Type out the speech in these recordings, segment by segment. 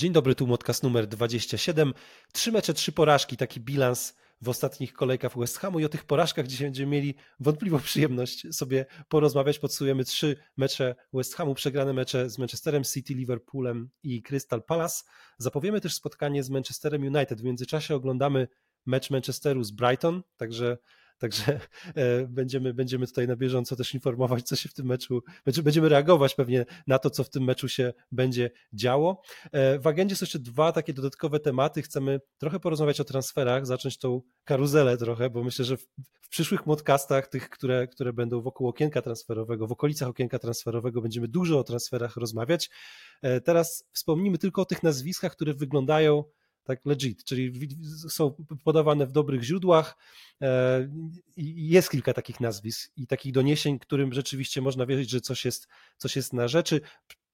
Dzień dobry, tu podcast numer 27. Trzy mecze, trzy porażki, taki bilans w ostatnich kolejkach West Hamu i o tych porażkach dzisiaj będziemy mieli wątpliwą przyjemność sobie porozmawiać. Podsumujemy trzy mecze West Hamu, przegrane mecze z Manchesterem City, Liverpoolem i Crystal Palace. Zapowiemy też spotkanie z Manchesterem United. W międzyczasie oglądamy mecz Manchesteru z Brighton, także Także e, będziemy, będziemy tutaj na bieżąco też informować, co się w tym meczu, będziemy reagować pewnie na to, co w tym meczu się będzie działo. E, w agendzie są jeszcze dwa takie dodatkowe tematy. Chcemy trochę porozmawiać o transferach, zacząć tą karuzelę trochę, bo myślę, że w, w przyszłych podcastach, tych, które, które będą wokół okienka transferowego, w okolicach okienka transferowego, będziemy dużo o transferach rozmawiać. E, teraz wspomnimy tylko o tych nazwiskach, które wyglądają tak legit, czyli są podawane w dobrych źródłach e, i jest kilka takich nazwisk i takich doniesień, którym rzeczywiście można wierzyć, że coś jest, coś jest na rzeczy.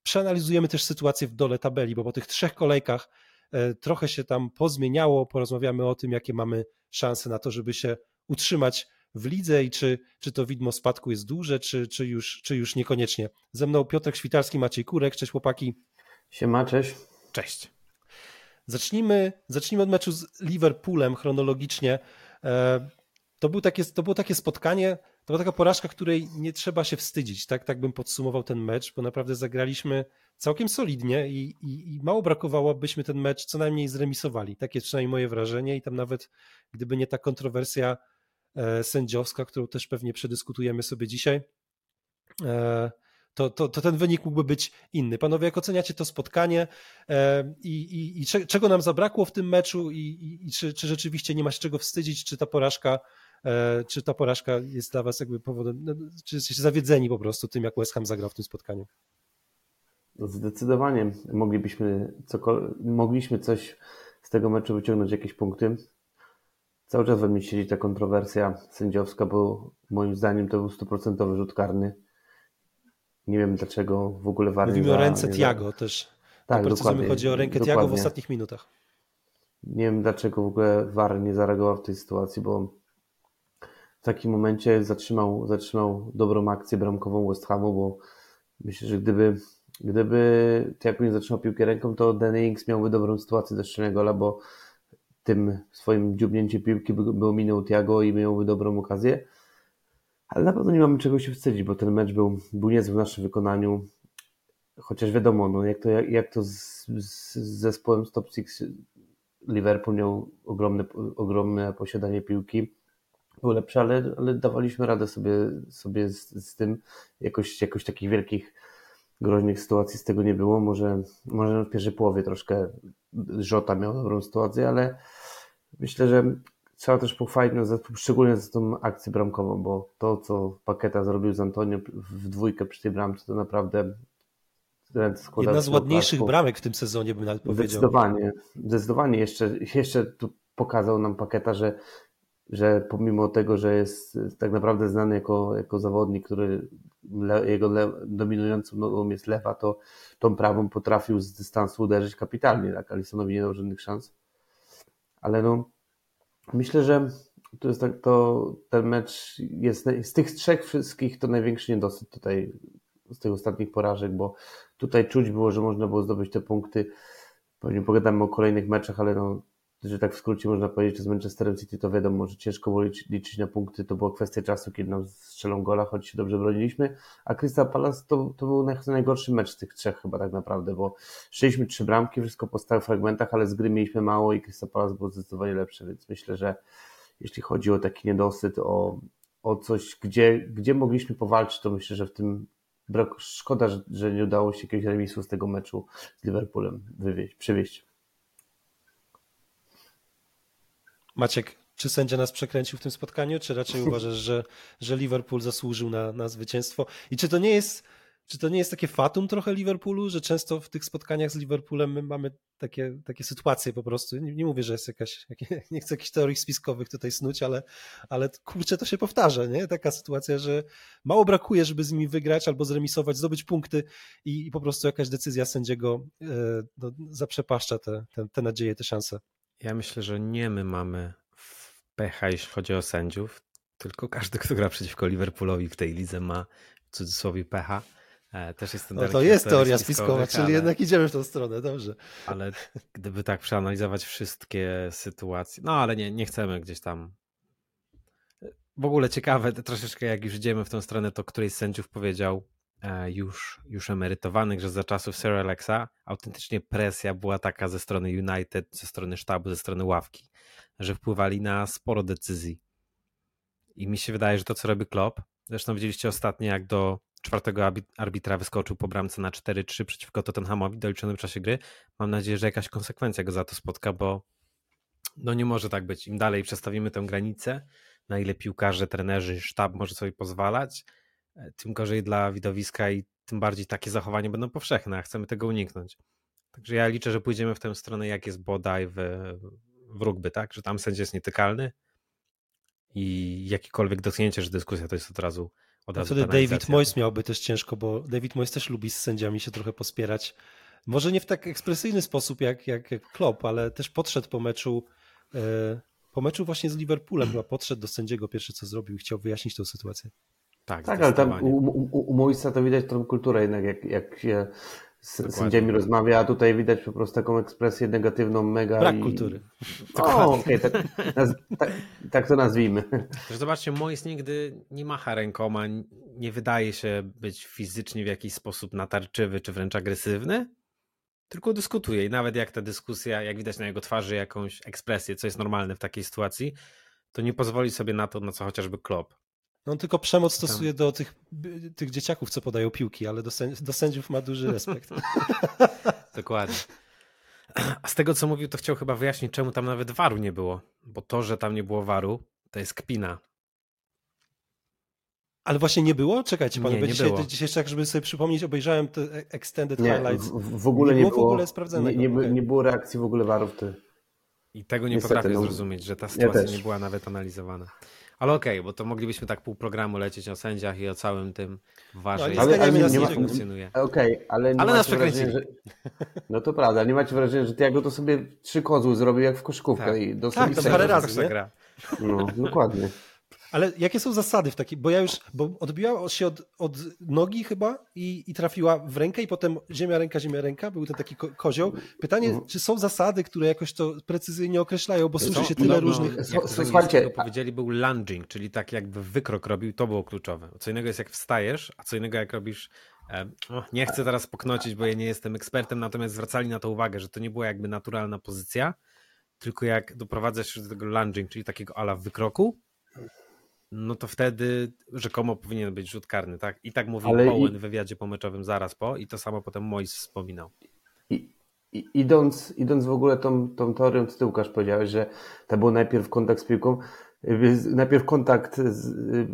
Przeanalizujemy też sytuację w dole tabeli, bo po tych trzech kolejkach e, trochę się tam pozmieniało, porozmawiamy o tym, jakie mamy szanse na to, żeby się utrzymać w lidze i czy, czy to widmo spadku jest duże, czy, czy, już, czy już niekoniecznie. Ze mną Piotr Świtalski, Maciej Kurek, cześć chłopaki. Siema, cześć. Cześć. Zacznijmy, zacznijmy od meczu z Liverpoolem chronologicznie. E, to, był takie, to było takie spotkanie, to była taka porażka, której nie trzeba się wstydzić. Tak, tak bym podsumował ten mecz, bo naprawdę zagraliśmy całkiem solidnie i, i, i mało brakowało, byśmy ten mecz co najmniej zremisowali. Takie przynajmniej moje wrażenie i tam nawet gdyby nie ta kontrowersja e, sędziowska, którą też pewnie przedyskutujemy sobie dzisiaj, e, to, to, to ten wynik mógłby być inny. Panowie, jak oceniacie to spotkanie e, i, i, i czego nam zabrakło w tym meczu i, i, czy, czy rzeczywiście nie ma się czego wstydzić, czy ta porażka e, czy ta porażka jest dla was jakby powodem, no, czy jesteście zawiedzeni po prostu tym, jak West Ham zagrał w tym spotkaniu? No, zdecydowanie moglibyśmy, mogliśmy coś z tego meczu wyciągnąć, jakieś punkty. Cały czas we mnie siedzi ta kontrowersja sędziowska, bo moim zdaniem to był stuprocentowy rzut karny nie wiem dlaczego w ogóle VAR Mówimy o ręce Tiago też. Tak, dokładnie. Chodzi o rękę Tiago w ostatnich minutach. Nie wiem dlaczego w ogóle VAR nie zareagował w tej sytuacji, bo w takim momencie zatrzymał, zatrzymał dobrą akcję bramkową West Hamu, bo myślę, że gdyby, gdyby Tiago nie zatrzymał piłkę ręką, to Danny Ings miałby dobrą sytuację do strzelenia gola, bo tym swoim dziubnięciem piłki by, by ominął Tiago i miałby dobrą okazję. Ale na pewno nie mamy czego się wstydzić, bo ten mecz był, był niezły w naszym wykonaniu. Chociaż wiadomo, no jak to, jak, jak to z, z, zespołem z top six Liverpool miał ogromne, ogromne posiadanie piłki. Był lepszy, ale, ale dawaliśmy radę sobie, sobie z, z tym. Jakoś, jakoś takich wielkich, groźnych sytuacji z tego nie było. Może, może w pierwszej połowie troszkę Żota miał dobrą sytuację, ale myślę, że trzeba też pochwalić szczególnie za tą akcję bramkową, bo to, co Paketa zrobił z Antonio w dwójkę przy tej bramce, to naprawdę Jedna z ładniejszych bramek w tym sezonie, bym nawet powiedział. Zdecydowanie, zdecydowanie. Jeszcze, jeszcze tu pokazał nam Paketa, że, że pomimo tego, że jest tak naprawdę znany jako, jako zawodnik, który le, jego le, dominującą nogą jest lewa, to tą prawą potrafił z dystansu uderzyć kapitalnie. Tak? Alisonowi nie dał żadnych szans. Ale no, Myślę, że to jest tak, to ten mecz jest z tych trzech wszystkich to największy niedosyt tutaj z tych ostatnich porażek, bo tutaj czuć było, że można było zdobyć te punkty. Pewnie pogadamy o kolejnych meczach, ale no, że tak w skrócie można powiedzieć, że z Manchesterem City to wiadomo, że ciężko było liczyć na punkty, to była kwestia czasu, kiedy nam strzelą gola, choć się dobrze broniliśmy, a Crystal Palace to, to był najgorszy mecz z tych trzech chyba tak naprawdę, bo strzeliśmy trzy bramki, wszystko po stałych fragmentach, ale z gry mieliśmy mało i Crystal Palace był zdecydowanie lepszy, więc myślę, że jeśli chodzi o taki niedosyt, o, o coś, gdzie, gdzie mogliśmy powalczyć, to myślę, że w tym brak, szkoda, że, że nie udało się jakiegoś remisu z tego meczu z Liverpoolem wywieźć, przywieźć. Maciek, czy sędzia nas przekręcił w tym spotkaniu, czy raczej uważasz, że, że Liverpool zasłużył na, na zwycięstwo? I czy to nie jest czy to nie jest takie fatum trochę Liverpoolu, że często w tych spotkaniach z Liverpoolem my mamy takie, takie sytuacje po prostu. Nie, nie mówię, że jest jakaś, nie chcę jakichś teorii spiskowych tutaj snuć, ale, ale kurczę, to się powtarza, nie? Taka sytuacja, że mało brakuje, żeby z nimi wygrać albo zremisować, zdobyć punkty i, i po prostu jakaś decyzja sędziego e, no, zaprzepaszcza te, te, te nadzieje, te szanse. Ja myślę, że nie my mamy pecha, jeśli chodzi o sędziów, tylko każdy, kto gra przeciwko Liverpoolowi w tej lidze ma w cudzysłowie pecha. E, też jestem no to jest teoria spiskowa, czyli ale, jednak idziemy w tą stronę, dobrze. Ale gdyby tak przeanalizować wszystkie sytuacje, no ale nie, nie chcemy gdzieś tam. W ogóle ciekawe, troszeczkę jak już idziemy w tą stronę, to któryś z sędziów powiedział, e, już, już emerytowanych, że za czasów Sir Alexa autentycznie presja była taka ze strony United, ze strony sztabu, ze strony ławki, że wpływali na sporo decyzji. I mi się wydaje, że to, co robi Klopp, zresztą widzieliście ostatnio, jak do czwartego arbitra wyskoczył po bramce na 4-3 przeciwko Tottenhamowi w doliczonym czasie gry. Mam nadzieję, że jakaś konsekwencja go za to spotka, bo no nie może tak być. Im dalej przestawimy tę granicę, na ile piłkarze, trenerzy, sztab może sobie pozwalać, e, tym gorzej dla widowiska i tym bardziej takie zachowania będą powszechne, a chcemy tego uniknąć. Także ja liczę, że pójdziemy w tę stronę, jak jest bodaj w, w rugby, tak? Że tam sędzia jest nietykalny i jakiekolwiek dotknięcie, że dyskusja to jest od razu od razu wtedy David Moyes miałby też ciężko, bo David Moyes też lubi z sędziami się trochę pospierać. Może nie w tak ekspresyjny sposób jak, jak, jak Klopp, ale też podszedł po meczu e, po meczu właśnie z Liverpoolem chyba podszedł do sędziego, pierwsze co zrobił i chciał wyjaśnić tę sytuację. Tak, tak ale tam u, u, u Moisa to widać tą kulturę jednak, jak, jak się z Dokładnie. sędziami rozmawia, a tutaj widać po prostu taką ekspresję negatywną, mega. Brak i... kultury. O, okay, tak, tak, tak, to nazwijmy. zobaczcie, Mois nigdy nie macha rękoma, nie wydaje się być fizycznie w jakiś sposób natarczywy czy wręcz agresywny, tylko dyskutuje i nawet jak ta dyskusja, jak widać na jego twarzy jakąś ekspresję, co jest normalne w takiej sytuacji, to nie pozwoli sobie na to, na co chociażby Klopp. No on tylko przemoc stosuje do tych, tych dzieciaków, co podają piłki, ale do, do sędziów ma duży respekt. Dokładnie. A z tego, co mówił, to chciał chyba wyjaśnić, czemu tam nawet waru nie było. Bo to, że tam nie było waru, to jest kpina. Ale właśnie nie było? Czekajcie panie, nie, nie dzisiaj, było. dzisiaj tak, żeby sobie przypomnieć, obejrzałem te extended nie, highlights. W, w ogóle nie, było, nie było w ogóle sprawdzone. Nie, nie, nie, było reakcji w ogóle warów. I tego nie Niestety, potrafię no, zrozumieć, że ta sytuacja ja nie była nawet analizowana. Ale okej, okay, bo to moglibyśmy tak pół programu lecieć o sędziach i o całym tym ważnym, no, ale, ale nie, nie ma, funkcjonuje. Okej, okay, ale nie ale nas. Że, no to prawda, nie macie wrażenia, że Tiago to sobie trzy kozły zrobił jak w koszkówkę tak. i dosyć Tak, to parę razy, nie? gra. No, dokładnie. Ale jakie są zasady w takiej, bo ja już, bo odbiła się od, od nogi chyba i, i, trafiła w rękę i potem ziemia, ręka, ziemia, ręka, był ten taki ko kozioł. Pytanie, mhm. czy są zasady, które jakoś to precyzyjnie określają, bo słyszy się tyle no, różnych... No, jak Słuchajcie, powiedzieli był lunging, czyli tak jakby wykrok robił, to było kluczowe. Co innego jest jak wstajesz, a co innego jak robisz e, nie chcę teraz poknocić, bo ja nie jestem ekspertem, natomiast zwracali na to uwagę, że to nie była jakby naturalna pozycja, tylko jak doprowadzasz się do tego lunging, czyli takiego ala wykroku, no to wtedy rzekomo powinien być rzut karny, tak? I tak mówił Ale Owen i... w wywiadzie pomeczowym zaraz po i to samo potem Mois wspominał. I, i, idąc, idąc w ogóle tą, tą teorią, co ty Łukasz powiedziałeś, że to był najpierw kontakt z piłką, najpierw kontakt,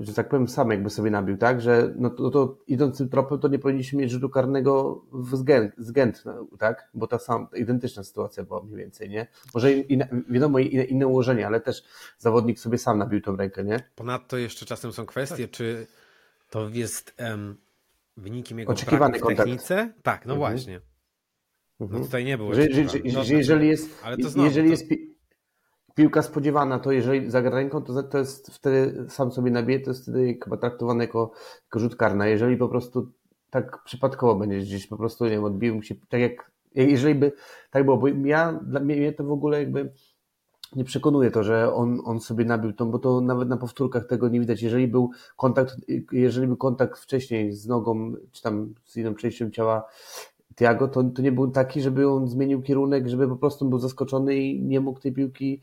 że tak powiem, sam jakby sobie nabił, tak? Że no to, to idąc tym tropem, to nie powinniśmy mieć rzutu karnego w zgęt, zgęt tak? Bo ta sama, identyczna sytuacja była mniej więcej, nie? Może inne, wiadomo, inne, inne ułożenie, ale też zawodnik sobie sam nabił tą rękę, nie? Ponadto jeszcze czasem są kwestie, tak. czy to jest um, wynikiem jego Oczekiwany braku w technice? Tak, no mhm. właśnie. No mhm. tutaj nie było. Że, że, że, no, jeżeli jest, ale to znowu, jeżeli to... jest piłka spodziewana, to jeżeli zagra ręką, to, to jest wtedy sam sobie nabije, to jest wtedy chyba traktowane jako, jako rzut. Jeżeli po prostu tak przypadkowo będzie gdzieś po prostu, nie wiem, odbił mu się, tak jak, jeżeli by tak było, bo ja, dla mnie to w ogóle jakby nie przekonuje to, że on, on sobie nabił tą, bo to nawet na powtórkach tego nie widać. Jeżeli był kontakt, jeżeli był kontakt wcześniej z nogą, czy tam z inną częścią ciała Tiago, to, to nie był taki, żeby on zmienił kierunek, żeby po prostu był zaskoczony i nie mógł tej piłki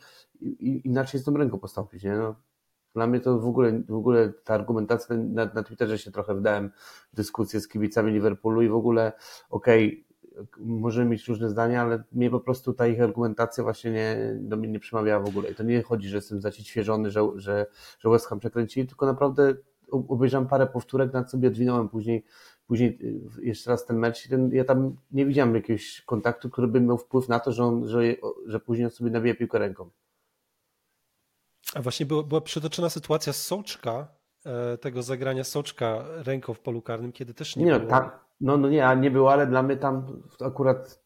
inaczej z tą ręką postąpić. Nie? No, dla mnie to w ogóle, w ogóle ta argumentacja na, na Twitterze się trochę wdałem w dyskusję z kibicami Liverpoolu i w ogóle okej, okay, możemy mieć różne zdania, ale mnie po prostu ta ich argumentacja właśnie nie, do mnie nie przemawiała w ogóle. I to nie chodzi, że jestem zaciświeżony, że, że, że West Ham przekręcili, tylko naprawdę obejrzałem parę powtórek, nad sobie odwinąłem później później y, jeszcze raz ten mecz, ten, ja tam nie widziałem jakiegoś kontaktu, który by miał wpływ na to, że, on, że, że później on sobie nawija piłkę ręką. A właśnie była, była przytoczona sytuacja Soczka, e, tego zagrania Soczka ręką w polu karnym, kiedy też nie, nie było. No, no, no nie, a nie było, ale dla mnie tam akurat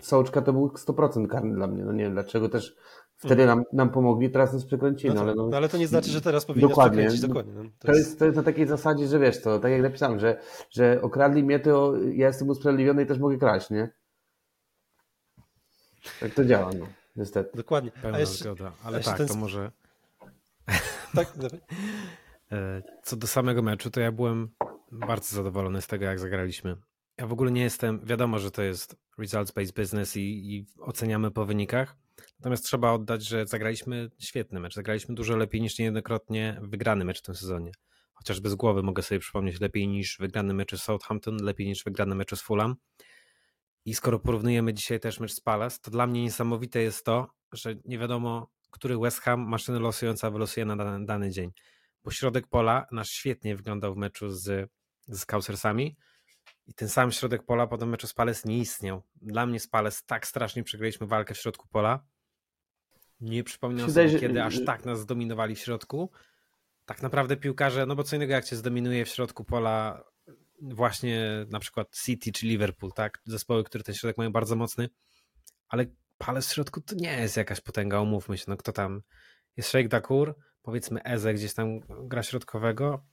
Sołczka to był 100% karny dla mnie. No nie wiem dlaczego też wtedy nam, nam pomogli, teraz nas przekręcili. No, ale tak. no, no ale to nie znaczy, że teraz powinien Dokładnie. przekręcić. Dokładnie. No, to, jest, to jest na takiej zasadzie, że wiesz to, tak jak napisałem, że, że okradli mnie, to ja jestem usprawiedliwiony i też mogę kraść, nie? Tak to działa, no, niestety. Dokładnie. Pełna jeszcze- zgoda. Ale tak, ten to może Tak, E, Co do samego meczu, to ja byłem bardzo zadowolony z tego, jak zagraliśmy. Ja w ogóle nie jestem, wiadomo, że to jest results-based business i, i oceniamy po wynikach, natomiast trzeba oddać, że zagraliśmy świetny mecz. Zagraliśmy dużo lepiej niż niejednokrotnie wygrany mecz w tym sezonie. Chociażby z głowy mogę sobie przypomnieć lepiej niż wygrany mecz z Southampton, lepiej niż wygrany mecz z Fulham. I skoro porównujemy dzisiaj też mecz z Palace, to dla mnie niesamowite jest to, że nie wiadomo, który West Ham maszyny losująca wylosuje na dany, dany dzień bo środek pola nasz świetnie wyglądał w meczu z, z Kausersami i ten sam środek pola po tym meczu z Palace nie istniał. Dla mnie z Palace tak strasznie przegraliśmy walkę w środku pola. Nie przypominam sobie, że- kiedy aż tak nas zdominowali w środku. Tak naprawdę piłkarze, no bo co innego jak cię zdominuje w środku pola właśnie na przykład City czy Liverpool, tak? Zespoły, które ten środek mają bardzo mocny, ale Palace w środku to nie jest jakaś potęga, umówmy się, no kto tam jest Sheikh Dakur, powiedzmy Eze gdzieś tam gra środkowego,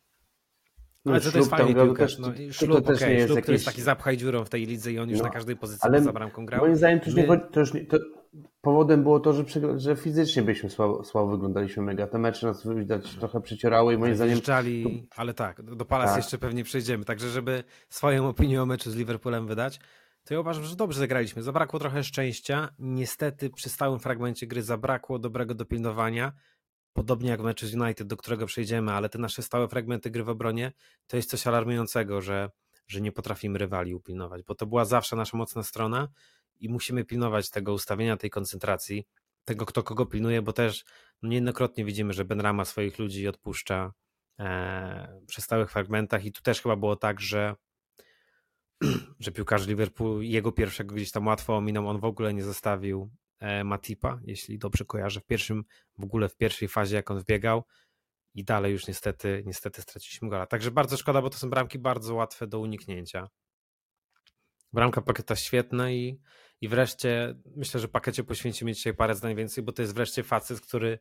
No, ale to, to jest fajny piłkarz. no, to- też okej, nie jest ślub, który jest jakieś- taki zapchaj dziurą w tej lidze i on już No, na każdej pozycji ale poza bramką grał. Moim zdaniem to już nie, chodzi- to już nie, to powodem było to, że, że fizycznie byliśmy słabo, słabo wyglądaliśmy mega. Te mecze nas widać trochę przycierały i moim zdaniem Wyjeżdżali, ale tak, do do Palace Tak. jeszcze pewnie przejdziemy. Także, żeby swoją opinię o meczu z Liverpoolem wydać, to ja uważam, że dobrze zagraliśmy. Zabrakło trochę szczęścia. Niestety przy stałym fragmencie gry zabrakło dobrego dopilnowania. Podobnie jak w meczu z United, do którego przejdziemy, ale te nasze stałe fragmenty gry w obronie to jest coś alarmującego, że, że nie potrafimy rywali upilnować, bo to była zawsze nasza mocna strona i musimy pilnować tego ustawienia, tej koncentracji, tego kto kogo pilnuje, bo też no, niejednokrotnie widzimy, że Ben Rama swoich ludzi odpuszcza e, przy stałych fragmentach i tu też chyba było tak, że że piłkarz Liverpoolu jego pierwszego gdzieś tam łatwo ominął, on w ogóle nie zostawił Matipa, jeśli dobrze kojarzę, w pierwszym, w ogóle w pierwszej fazie jak on wbiegał i dalej już niestety, niestety straciliśmy gola. Także bardzo szkoda, bo to są bramki bardzo łatwe do uniknięcia. Bramka Paketa świetna i, i wreszcie myślę, że Pakecie poświęcimy dzisiaj parę zdań więcej, bo to jest wreszcie facet, który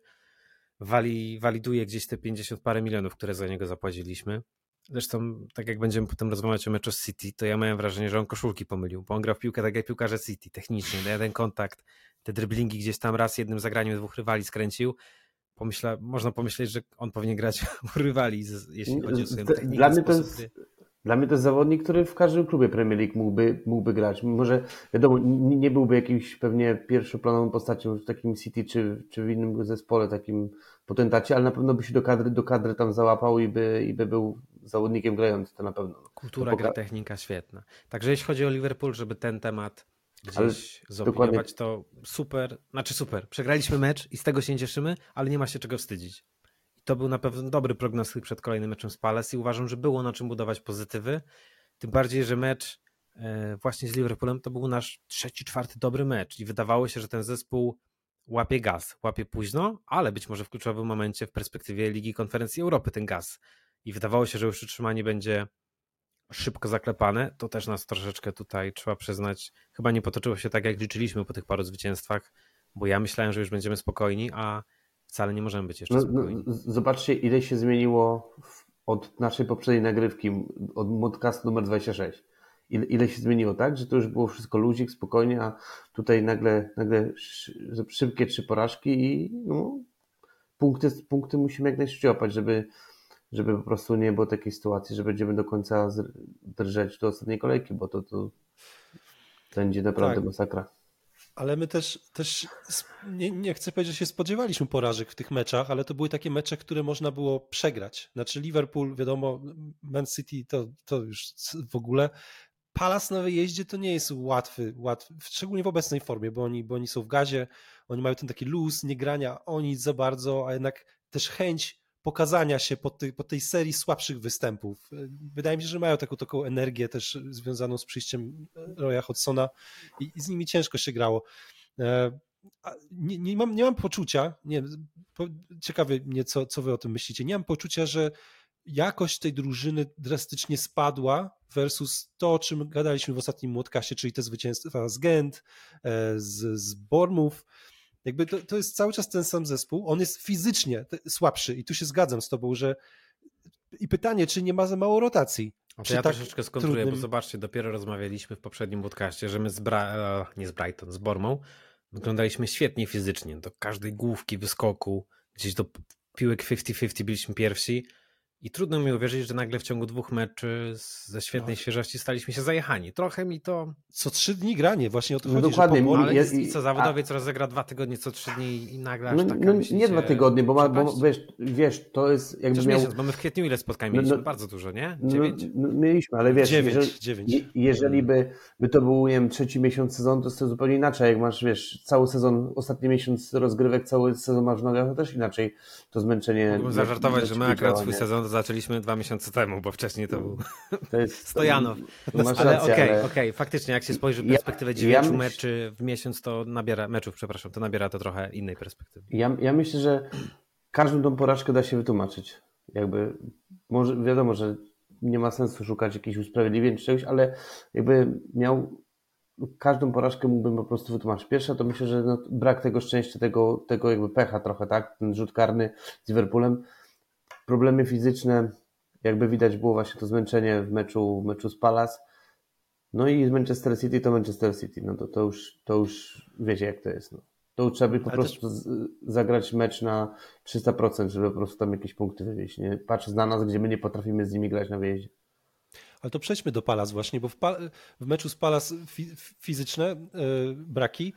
wali, waliduje gdzieś te 50 parę milionów, które za niego zapłaciliśmy. Zresztą, tak jak będziemy potem rozmawiać o meczu z City, to ja miałem wrażenie, że on koszulki pomylił, bo on gra w piłkę tak jak piłkarze City, technicznie, daje ten kontakt, te driblingi gdzieś tam raz jednym zagraniem dwóch rywali skręcił. Pomyśla, można pomyśleć, że on powinien grać u rywali, jeśli chodzi o swoją technikę, Dla mnie, to jest, gry. dla mnie to jest zawodnik, który w każdym klubie Premier League mógłby, mógłby grać. Może wiadomo, nie byłby jakimś pewnie pierwszoplanową postacią w takim City czy, czy w innym zespole, takim potentacie, ale na pewno by się do kadry, do kadry tam załapał i by, i by był zawodnikiem grającym, to na pewno. Kultura, To gra, technika świetna. Także jeśli chodzi o Liverpool, żeby ten temat Ale gdzieś zaopiniować, dokładnie- to super, znaczy super. Przegraliśmy mecz i z tego się cieszymy, ale nie ma się czego wstydzić. I to był na pewno dobry prognostyk przed kolejnym meczem z Palace i uważam, że było na czym budować pozytywy. Tym bardziej, że mecz e, właśnie z Liverpoolem to był nasz trzeci, czwarty dobry mecz i wydawało się, że ten zespół łapie gaz, łapie późno, ale być może w kluczowym momencie w perspektywie Ligi Konferencji Europy ten gaz. I wydawało się, że już utrzymanie będzie szybko zaklepane, to też nas troszeczkę tutaj trzeba przyznać, chyba nie potoczyło się tak, jak liczyliśmy po tych paru zwycięstwach, bo ja myślałem, że już będziemy spokojni, a wcale nie możemy być jeszcze No, no, spokojni. z- zobaczcie, ile się zmieniło od naszej poprzedniej nagrywki, od podcastu numer 26. Ile, ile się zmieniło, tak? Że to już było wszystko luzik, spokojnie, a tutaj nagle, nagle szy- szybkie trzy porażki i no, punkty, punkty musimy jak najszybciej łapać, żeby, żeby po prostu nie było takiej sytuacji, że będziemy do końca drżeć do ostatniej kolejki, bo to, to będzie naprawdę Tak. masakra. Ale my też, też nie, nie chcę powiedzieć, że się spodziewaliśmy porażek w tych meczach, ale to były takie mecze, które można było przegrać. Znaczy Liverpool, wiadomo, Man City to, to już w ogóle. Palace na wyjeździe to nie jest łatwy, łatwy, szczególnie w obecnej formie, bo oni, bo oni są w gazie, oni mają ten taki luz, nie grania o nic za bardzo, a jednak też chęć pokazania się po, tej po tej serii słabszych występów. Wydaje mi się, że mają taką, taką energię też związaną z przyjściem Roya Hodgsona i, i z nimi ciężko się grało. E, Nie, nie, mam, nie mam poczucia, nie, ciekawy mnie, co, co wy o tym myślicie, nie mam poczucia, że jakość tej drużyny drastycznie spadła versus to, o czym gadaliśmy w ostatnim młotkaście, czyli te zwycięstwa z Gent, e, z, z Bormów. Jakby to, to jest cały czas ten sam zespół. On jest fizycznie słabszy i tu się zgadzam z tobą, że i pytanie, czy nie ma za mało rotacji. Czy ja tak troszeczkę skontruję, trudnym... bo zobaczcie, dopiero rozmawialiśmy w poprzednim podcaście, że my z Bra... E, nie z Brighton, z Bormą wyglądaliśmy świetnie fizycznie. Do każdej główki, wyskoku, gdzieś do piłek 50-50 byliśmy pierwsi i trudno mi uwierzyć, że nagle w ciągu dwóch meczy ze świetnej no. świeżości staliśmy się zajechani. Trochę mi to. Co trzy dni granie, właśnie o to no chodzi. Dokładnie. Że ale jest, i co zawodowiec a... rozegra dwa tygodnie co trzy dni i nagle aż no, taka no, Nie dwa tygodnie, bo, ma, bo wiesz, wiesz, to jest jakby miał... miesiąc, bo my w kwietniu ile spotkań no, mieliśmy? No, Bardzo dużo, nie? No, dziewięć? mieliśmy, ale wiesz, dziewięć, jeżeli, dziewięć. jeżeli by, by to był wiem, trzeci miesiąc sezonu, to jest to zupełnie inaczej. Jak masz, wiesz, cały sezon, ostatni miesiąc rozgrywek, cały sezon masz w nogach, to też inaczej to zmęczenie. Mógłbym zażartować, że my akurat swój sezon zaczęliśmy dwa miesiące temu, bo wcześniej to był to jest, Stojanow. ale okej, okay, ale... okay, faktycznie, jak się spojrzy w perspektywę ja, 9 ja meczy w miesiąc, to nabiera, meczów, przepraszam, to nabiera to trochę innej perspektywy. Ja, ja myślę, że każdą tą porażkę da się wytłumaczyć. Jakby, może wiadomo, że nie ma sensu szukać jakichś usprawiedliwień czy czegoś, ale jakby miał każdą porażkę mógłbym po prostu wytłumaczyć. Pierwsza to myślę, że no, brak tego szczęścia, tego, tego jakby pecha trochę, tak? Ten rzut karny z Liverpoolem. Problemy fizyczne, jakby widać było właśnie to zmęczenie w meczu, w meczu z Palace. No i z Manchester City to Manchester City. No to, to, już, to już wiecie jak to jest. No. To już trzeba by po Ale prostu też... zagrać mecz na 300%, żeby po prostu tam jakieś punkty wywieźć. Nie? Patrząc na nas, gdzie my nie potrafimy z nimi grać na wyjeździe. Ale to przejdźmy do Palas właśnie, bo w, w meczu z Palas fi fizyczne yy, braki,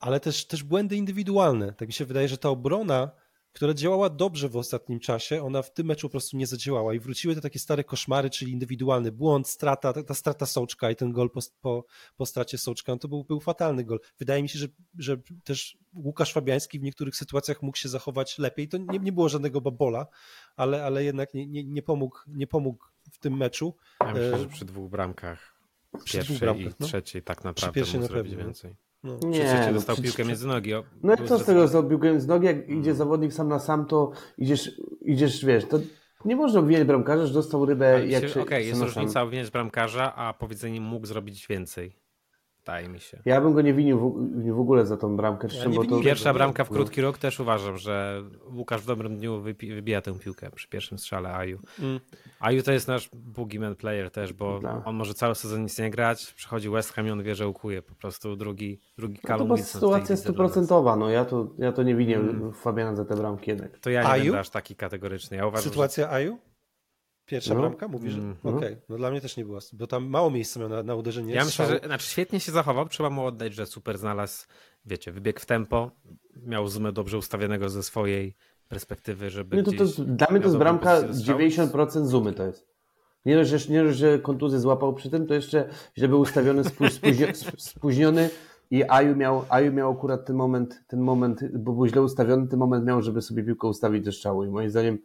ale też, też błędy indywidualne. Tak mi się wydaje, że ta obrona która działała dobrze w ostatnim czasie, ona w tym meczu po prostu nie zadziałała i wróciły te takie stare koszmary, czyli indywidualny błąd, strata, ta, ta strata Sołczka i ten gol po, po, po stracie Sołczka, no to był, był fatalny gol. Wydaje mi się, że, że też Łukasz Fabiański w niektórych sytuacjach mógł się zachować lepiej. To nie, nie było żadnego babola, ale, ale jednak nie, nie, nie, pomógł, nie pomógł w tym meczu. Ja myślę, że przy dwóch bramkach, przy pierwszej dwóch bramkach, i no. trzeciej tak naprawdę przy mógł zrobić więcej. No, nie, dostał piłkę między nogi. O, no jak co z tego dostał piłkę między nogi, jak idzie zawodnik sam na sam, to idziesz, idziesz wiesz, to nie można obwiniać bramkarza, że dostał rybę. Okej, okay, jest różnica obwiniać bramkarza, a powiedzenie mógł zrobić więcej. Wydaje mi się. Ja bym go nie winił w, w ogóle za tą bramkę. Ja bo to... Pierwsza bramka w krótki rok też uważam, że Łukasz w dobrym dniu wybija tę piłkę przy pierwszym strzale Aju. Mm. Aju to jest nasz boogeyman player też, bo no. on może cały sezon nic nie grać, przychodzi West Ham i on wie, że ukuje po prostu drugi, drugi no to sytuacja stuprocentowa, no ja to, ja to nie winię mm. Fabiana za te bramki jednak. To ja nie Aju? będę aż taki kategoryczny. Ja uważam, Sytuacja że... Aju? Pierwsza no. bramka? Mówisz, że... Mm. Okej, okay. no dla mnie też nie była, bo tam mało miejsca miał na, na uderzenie. Ja myślę, że znaczy świetnie się zachował, trzeba mu oddać, że super znalazł, wiecie, wybieg w tempo, miał zoomę dobrze ustawionego ze swojej perspektywy, żeby nie, to, to, Dla mnie to jest bramka 90% zoomy to jest. Nie dość, że, nie dość, że kontuzję złapał przy tym, to jeszcze źle był ustawiony, spóźniony i Aju miał, Aju miał akurat ten moment, ten moment, bo był źle ustawiony, ten moment miał, żeby sobie piłkę ustawić do strzału i moim zdaniem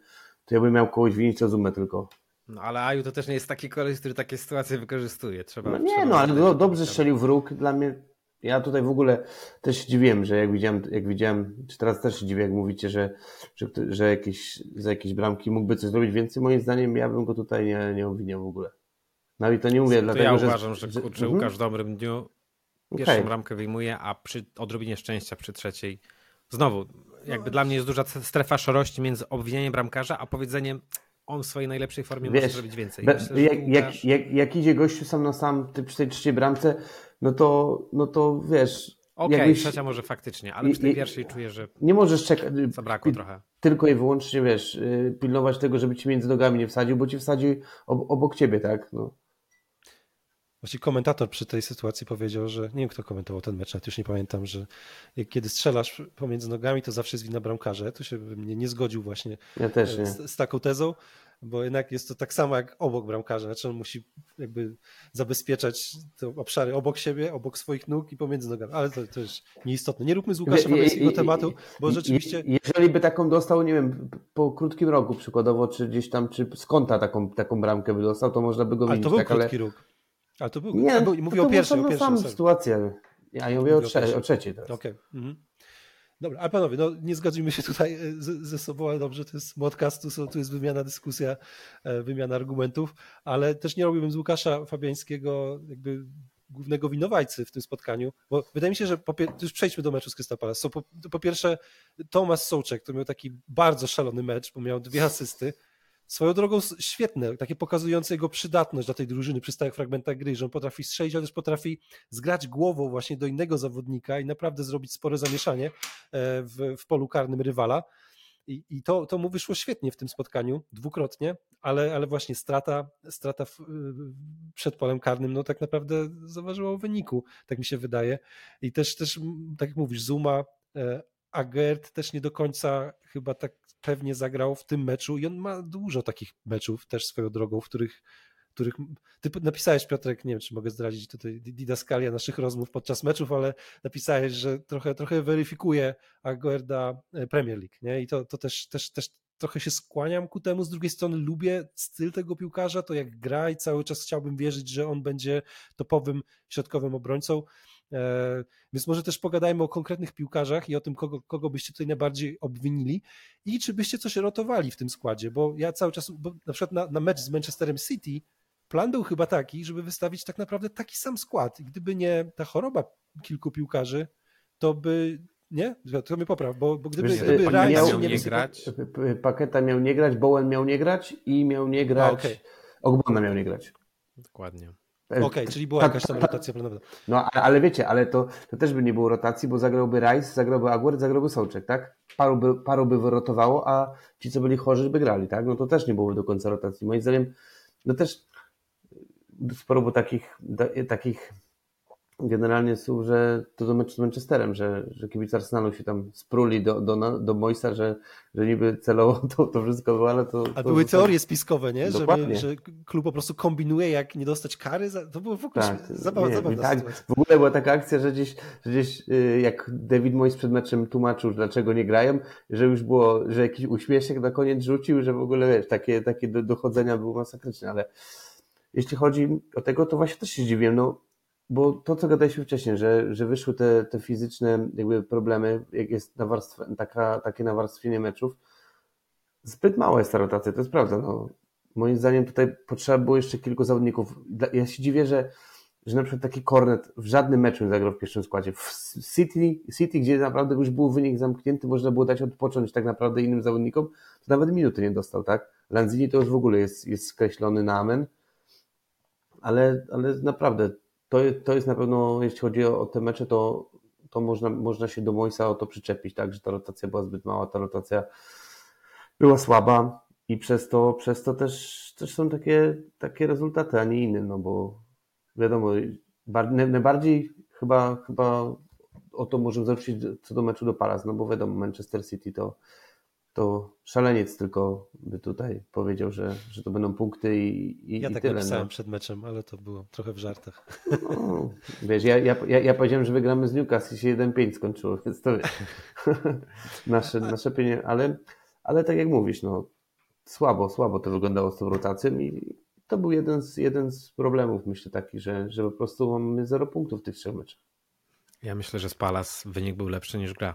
to ja bym miał kogoś winić rozumę tylko. No ale Aju to też nie jest taki koleś, który takie sytuacje wykorzystuje. Trzeba, no nie, trzeba no ale do, dobrze strzelił w róg. Dla mnie, ja tutaj w ogóle też się dziwiłem, że jak widziałem, jak widziałem, czy teraz też się dziwię, jak mówicie, że, że, że jakieś, za jakieś bramki mógłby coś zrobić więcej. Moim zdaniem ja bym go tutaj nie, nie obwiniał w ogóle. No i to nie mówię to dlatego, ja że... uważam, że, że kurczę, mhm. Łukasz w dobrym dniu pierwszą okay. bramkę wyjmuje, a przy odrobinie szczęścia przy trzeciej znowu jakby dla mnie jest duża strefa szorości między obwinieniem bramkarza, a powiedzeniem on w swojej najlepszej formie Wiesz, może zrobić więcej. Myślę, jak, jak, jak, jak, idzie gościu sam na sam przy tej trzeciej bramce, no to, no to wiesz... Okej, okay, trzecia może faktycznie, ale przy tej pierwszej czuję, że nie możesz czekać, zabrakło trochę. Tylko i wyłącznie, wiesz, y, pilnować tego, żeby ci między nogami nie wsadził, bo ci wsadził obok ciebie, tak? No. Właściwie komentator przy tej sytuacji powiedział, że nie wiem kto komentował ten mecz, nawet już nie pamiętam, że kiedy strzelasz pomiędzy nogami, to zawsze jest wina bramkarza. Ja tu się bym nie, zgodził właśnie ja nie. Z, z, taką tezą, bo jednak jest to tak samo jak obok bramkarza. Znaczy on musi jakby zabezpieczać te obszary obok siebie, obok swoich nóg i pomiędzy nogami. Ale to, to jest nieistotne. Nie róbmy z Łukaszem tego tematu, bo rzeczywiście... Jeżeli by taką dostał, nie wiem, po krótkim roku przykładowo, czy gdzieś tam, czy z kąta taką, taką bramkę by dostał, to można by go winić. Ale to był tak, krótki ale... róg. Ale to był, nie, był, mówię to o pierwszej. To sytuacja. Ja mówię, mówię o, trze o trzeciej teraz. Okay. Mhm. Dobra, ale panowie, no nie zgodzimy się tutaj ze, ze sobą, ale dobrze, to jest podcastu, so, tu jest wymiana, dyskusja, wymiana argumentów, ale też nie robiłbym z Łukasza Fabiańskiego jakby głównego winowajcy w tym spotkaniu, bo wydaje mi się, że po, już przejdźmy do meczu z Crystal Palace. So, po, po, pierwsze Tomasz Sołczek, który miał taki bardzo szalony mecz, bo miał dwie asysty, swoją drogą świetne, takie pokazujące jego przydatność dla tej drużyny przy stałych fragmentach gry, że on potrafi strzelić, ale też potrafi zgrać głową właśnie do innego zawodnika i naprawdę zrobić spore zamieszanie e, w, w polu karnym rywala. I, i to, to mu wyszło świetnie w tym spotkaniu, dwukrotnie, ale, ale właśnie strata, strata w, przed polem karnym, no tak naprawdę zaważyła o wyniku, tak mi się wydaje. I też, też tak jak mówisz, Zuma, e, Agert też nie do końca chyba tak pewnie zagrał w tym meczu i on ma dużo takich meczów też swoją drogą, w których których ty napisałeś, Piotrek, nie wiem, czy mogę zdradzić tutaj didaskalia naszych rozmów podczas meczów, ale napisałeś, że trochę, trochę weryfikuje Aguerda e, Premier League, nie? I to, to też, też, też trochę się skłaniam ku temu. Z drugiej strony lubię styl tego piłkarza, to jak gra i cały czas chciałbym wierzyć, że on będzie topowym środkowym obrońcą. E, więc może też pogadajmy o konkretnych piłkarzach i o tym, kogo, kogo byście tutaj najbardziej obwinili i czy byście coś rotowali w tym składzie, bo ja cały czas, bo na przykład na, na mecz z Manchesterem City plan był chyba taki, żeby wystawić tak naprawdę taki sam skład i gdyby nie ta choroba kilku piłkarzy, to by nie? To mnie popraw, bo, bo gdyby, Wiesz, gdyby miał, miał nie, nie grać. Paketa miał nie grać, Bowen miał nie grać i miał nie grać. A, okay. Ogbona miał nie grać. Dokładnie. Okej, okay, czyli była jakaś tam rotacja planowa. No ale wiecie, ale to, to też by nie było rotacji, bo zagrałby Rice, zagrałby Aguerd, zagrałby Sołczek, tak? Paru by, paru by wyrotowało, a ci, co byli chorzy, by grali, tak? No to też nie byłoby do końca rotacji. Moim zdaniem, no też sporo było takich, takich generalnie słów, że to do meczu z Manchesterem, że, że kibice Arsenalu się tam spruli do, do, do Moisa, że, że niby celowo to, to wszystko było, ale to... A to były teorie spiskowe, nie? Żeby, że klub po prostu kombinuje, jak nie dostać kary. To było w ogóle tak, zabawa, nie, zabawna tak, sytuacja. W ogóle była taka akcja, że gdzieś, że gdzieś y, jak David Moyes przed meczem tłumaczył, dlaczego nie grają, że już było, że jakiś uśmieszek na koniec rzucił, że w ogóle, wiesz, takie, takie dochodzenia były masakryczne, ale jeśli chodzi o tego, to właśnie też się dziwiłem, no bo to, co gadaliśmy wcześniej, że, że wyszły te, te fizyczne jakby problemy, jak jest nawarstw, taka, takie nawarstwienie meczów, zbyt mała jest ta rotacja, to jest prawda. No. Moim zdaniem tutaj potrzeba było jeszcze kilku zawodników. Ja się dziwię, że, że na przykład taki Kornet w żadnym meczu nie zagrał w pierwszym składzie. W City, City, gdzie naprawdę już był wynik zamknięty, można było dać odpocząć tak naprawdę innym zawodnikom, to nawet minuty nie dostał, tak? Lanzini to już w ogóle jest, jest skreślony na amen, ale, ale naprawdę to, to jest na pewno, jeśli chodzi o, te mecze, to, to można, można się do Moisa o to przyczepić, tak, że ta rotacja była zbyt mała, ta rotacja była słaba i przez to, przez to też, też są takie, takie rezultaty, a nie inne, no bo wiadomo, najbardziej chyba, chyba o to możemy zawrócić co do meczu do Palace, no bo wiadomo, Manchester City to to szaleniec tylko by tutaj powiedział, że, że to będą punkty i, i Ja i tak tyle. napisałem no. przed meczem, ale to było trochę w żartach. No, wiesz, ja, ja, ja, ja powiedziałem, że wygramy z Newcastle i się 1-5 skończyło, więc to wiesz, nasze, nasze pieniądze, ale, ale tak jak mówisz, no słabo, słabo to wyglądało z tą rotacją i to był jeden z, jeden z problemów, myślę taki, że, że po prostu mamy 0 punktów w tych trzech meczach. Ja myślę, że z Palas wynik był lepszy niż gra.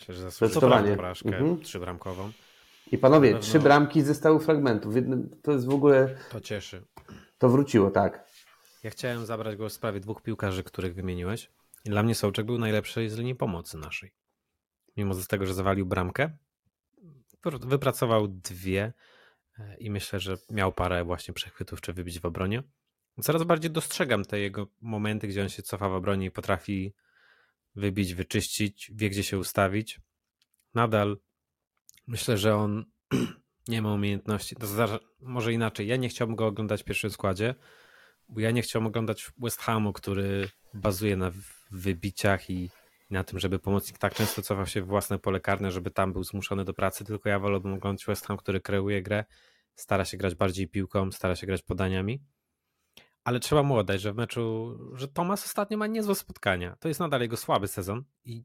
Myślę, że zasłużył porażkę mhm. trzybramkową. I panowie, pewno... trzy bramki ze stałych fragmentów. To jest w ogóle. To cieszy. To wróciło, tak. Ja chciałem zabrać głos w sprawie dwóch piłkarzy, których wymieniłeś. I dla mnie Sołczek był najlepszy z linii pomocy naszej. Mimo z tego, że zawalił bramkę, wypracował dwie e, i myślę, że miał parę właśnie przechwytów czy wybić w obronie. Coraz bardziej dostrzegam te jego momenty, gdzie on się cofa w obronie i potrafi wybić, wyczyścić, wie gdzie się ustawić. Nadal myślę, że on nie ma umiejętności. Może inaczej. Ja nie chciałbym go oglądać w pierwszym składzie, bo ja nie chciałbym oglądać West Hamu, który bazuje na wybiciach i na tym, żeby pomocnik tak często cofał się w własne pole karne, żeby tam był zmuszony do pracy, tylko ja wolałbym oglądać West Ham, który kreuje grę, stara się grać bardziej piłką, stara się grać podaniami ale trzeba mu oddać, że w meczu, że Tomas ostatnio ma niezłe spotkania. To jest nadal jego słaby sezon i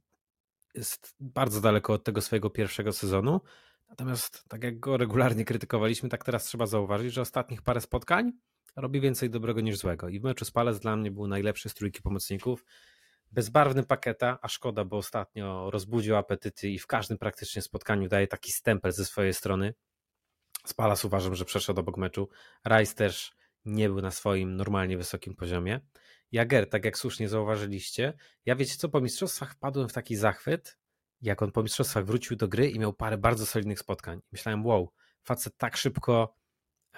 jest bardzo daleko od tego swojego pierwszego sezonu. Natomiast tak jak go regularnie krytykowaliśmy, tak teraz trzeba zauważyć, że ostatnich parę spotkań robi więcej dobrego niż złego. I w meczu z Palace dla mnie był najlepszy z trójki pomocników. bezbarwny paketa, a szkoda, bo ostatnio rozbudził apetyty i w każdym praktycznie spotkaniu daje taki stempel ze swojej strony. Spalas uważam, że przeszedł obok meczu. Rice też nie był na swoim normalnie wysokim poziomie. Jager, tak jak słusznie zauważyliście, ja wiecie co, po mistrzostwach wpadłem w taki zachwyt, jak on po mistrzostwach wrócił do gry i miał parę bardzo solidnych spotkań. Myślałem, wow, facet tak szybko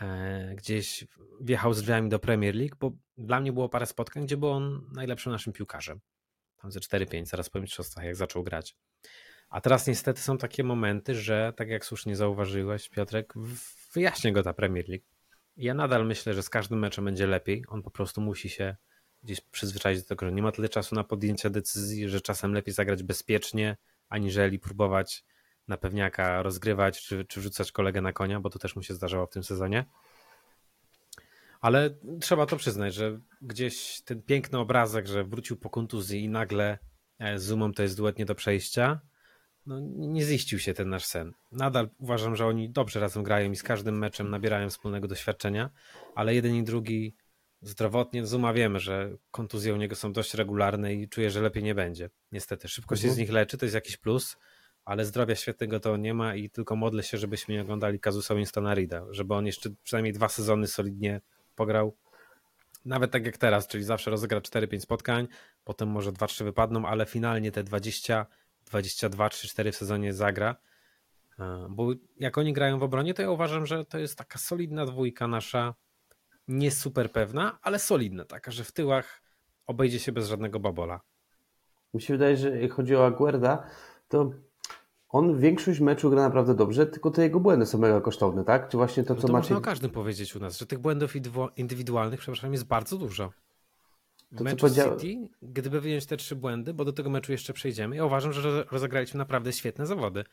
e, gdzieś wjechał z drzwiami do Premier League, bo dla mnie było parę spotkań, gdzie był on najlepszym naszym piłkarzem. Tam ze 4-5, zaraz po mistrzostwach, jak zaczął grać. A teraz niestety są takie momenty, że tak jak słusznie zauważyłeś, Piotrek, wyjaśnia go ta Premier League. Ja nadal myślę, że z każdym meczem będzie lepiej. On po prostu musi się gdzieś przyzwyczaić do tego, że nie ma tyle czasu na podjęcie decyzji, że czasem lepiej zagrać bezpiecznie, aniżeli próbować na pewniaka rozgrywać, czy, czy wrzucać kolegę na konia, bo to też mu się zdarzało w tym sezonie. Ale trzeba to przyznać, że gdzieś ten piękny obrazek, że wrócił po kontuzji i nagle e, z Zumą to jest duet nie do przejścia, no nie ziścił się ten nasz sen. Nadal uważam, że oni dobrze razem grają i z każdym meczem nabierają wspólnego doświadczenia, ale jeden i drugi zdrowotnie. Zuma wiemy, że kontuzje u niego są dość regularne i czuję, że lepiej nie będzie. Niestety, szybko się z mhm. nich leczy, to jest jakiś plus, ale zdrowia świetnego to nie ma i tylko modlę się, żebyśmy nie oglądali Kazusa Winstona Rida, żeby on jeszcze przynajmniej dwa sezony solidnie pograł. Nawet tak jak teraz, czyli zawsze rozegra 4-5 spotkań, potem może 2-3 wypadną, ale finalnie te 20, 22, 3-4 w sezonie zagra. E, bo jak oni grają w obronie, to ja uważam, że to jest taka solidna dwójka nasza, nie super pewna, ale solidna, taka, że w tyłach obejdzie się bez żadnego babola. Mi się wydaje, że jak chodzi o Aguerda, to on większość meczu gra naprawdę dobrze, tylko te jego błędy są mega kosztowne, tak? Czy właśnie to, no co to macie... można o każdym powiedzieć u nas, że tych błędów indywidualnych, przepraszam, jest bardzo dużo. To, powiedział... City, gdyby wyjąć te trzy błędy, bo do tego meczu jeszcze przejdziemy, ja uważam, że rozegraliśmy naprawdę świetne zawody.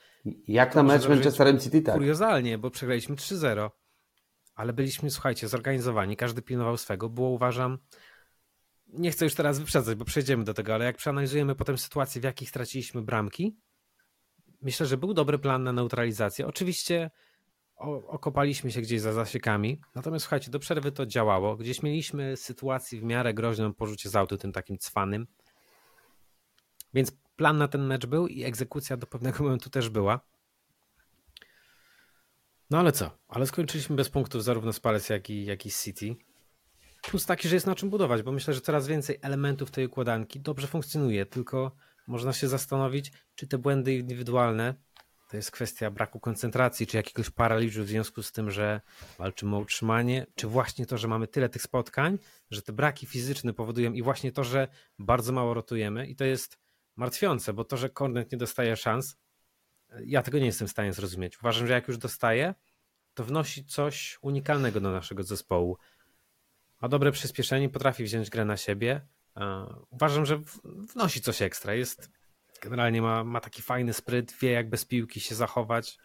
Jak to na mecz Manchesterem City, tak. Kuriozalnie, bo przegraliśmy 3-0, ale byliśmy, słuchajcie, zorganizowani, każdy pilnował swego. Było, uważam, nie chcę już teraz wyprzedzać, bo przejdziemy do tego, ale jak przeanalizujemy potem sytuacje, w jakich straciliśmy bramki, myślę, że był dobry plan na neutralizację. Oczywiście okopaliśmy się gdzieś za zasiekami, natomiast słuchajcie, do przerwy to działało. Gdzieś mieliśmy sytuację w miarę groźną po rzucie z autu, tym takim cwanym. Więc plan na ten mecz był i egzekucja do pewnego momentu też była. No ale co? Ale skończyliśmy bez punktów zarówno z Palace, jak i, jak i z City. Plus taki, że jest na czym budować, bo myślę, że coraz więcej elementów tej układanki dobrze funkcjonuje, tylko można się zastanowić, czy te błędy indywidualne to jest kwestia braku koncentracji, czy jakiegoś paraliżu w związku z tym, że walczymy o utrzymanie, czy właśnie to, że mamy tyle tych spotkań, że te braki fizyczne powodują i właśnie to, że bardzo mało rotujemy i to jest martwiące, bo to, że Kornet nie dostaje szans, ja tego nie jestem w stanie zrozumieć. Uważam, że jak już dostaje, to wnosi coś unikalnego do naszego zespołu. Ma dobre przyspieszenie, potrafi wziąć grę na siebie. Uważam, że wnosi coś ekstra. Jest generalnie ma, ma taki fajny spryt, wie jak bez piłki się zachować.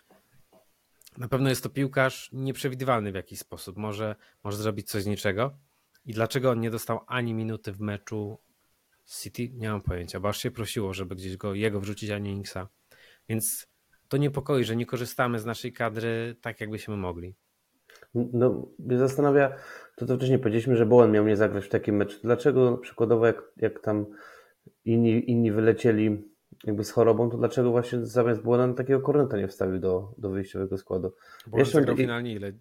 Na pewno jest to piłkarz nieprzewidywalny w jakiś sposób. Może, może zrobić coś z niczego. I dlaczego on nie dostał ani minuty w meczu City? Nie mam pojęcia, bo aż się prosiło, żeby gdzieś go jego wrzucić, a nie Inksa. Więc to niepokoi, że nie korzystamy z naszej kadry tak, jakbyśmy mogli. No, mnie zastanawia, to co wcześniej powiedzieliśmy, że Bowen miał nie zagrać w takim meczu. Dlaczego przykładowo jak, jak tam inni, inni wylecieli jakby z chorobą, to dlaczego właśnie zamiast Bowena takiego korneta nie wstawił do, do wyjściowego składu? Bo zagrał finalnie ile?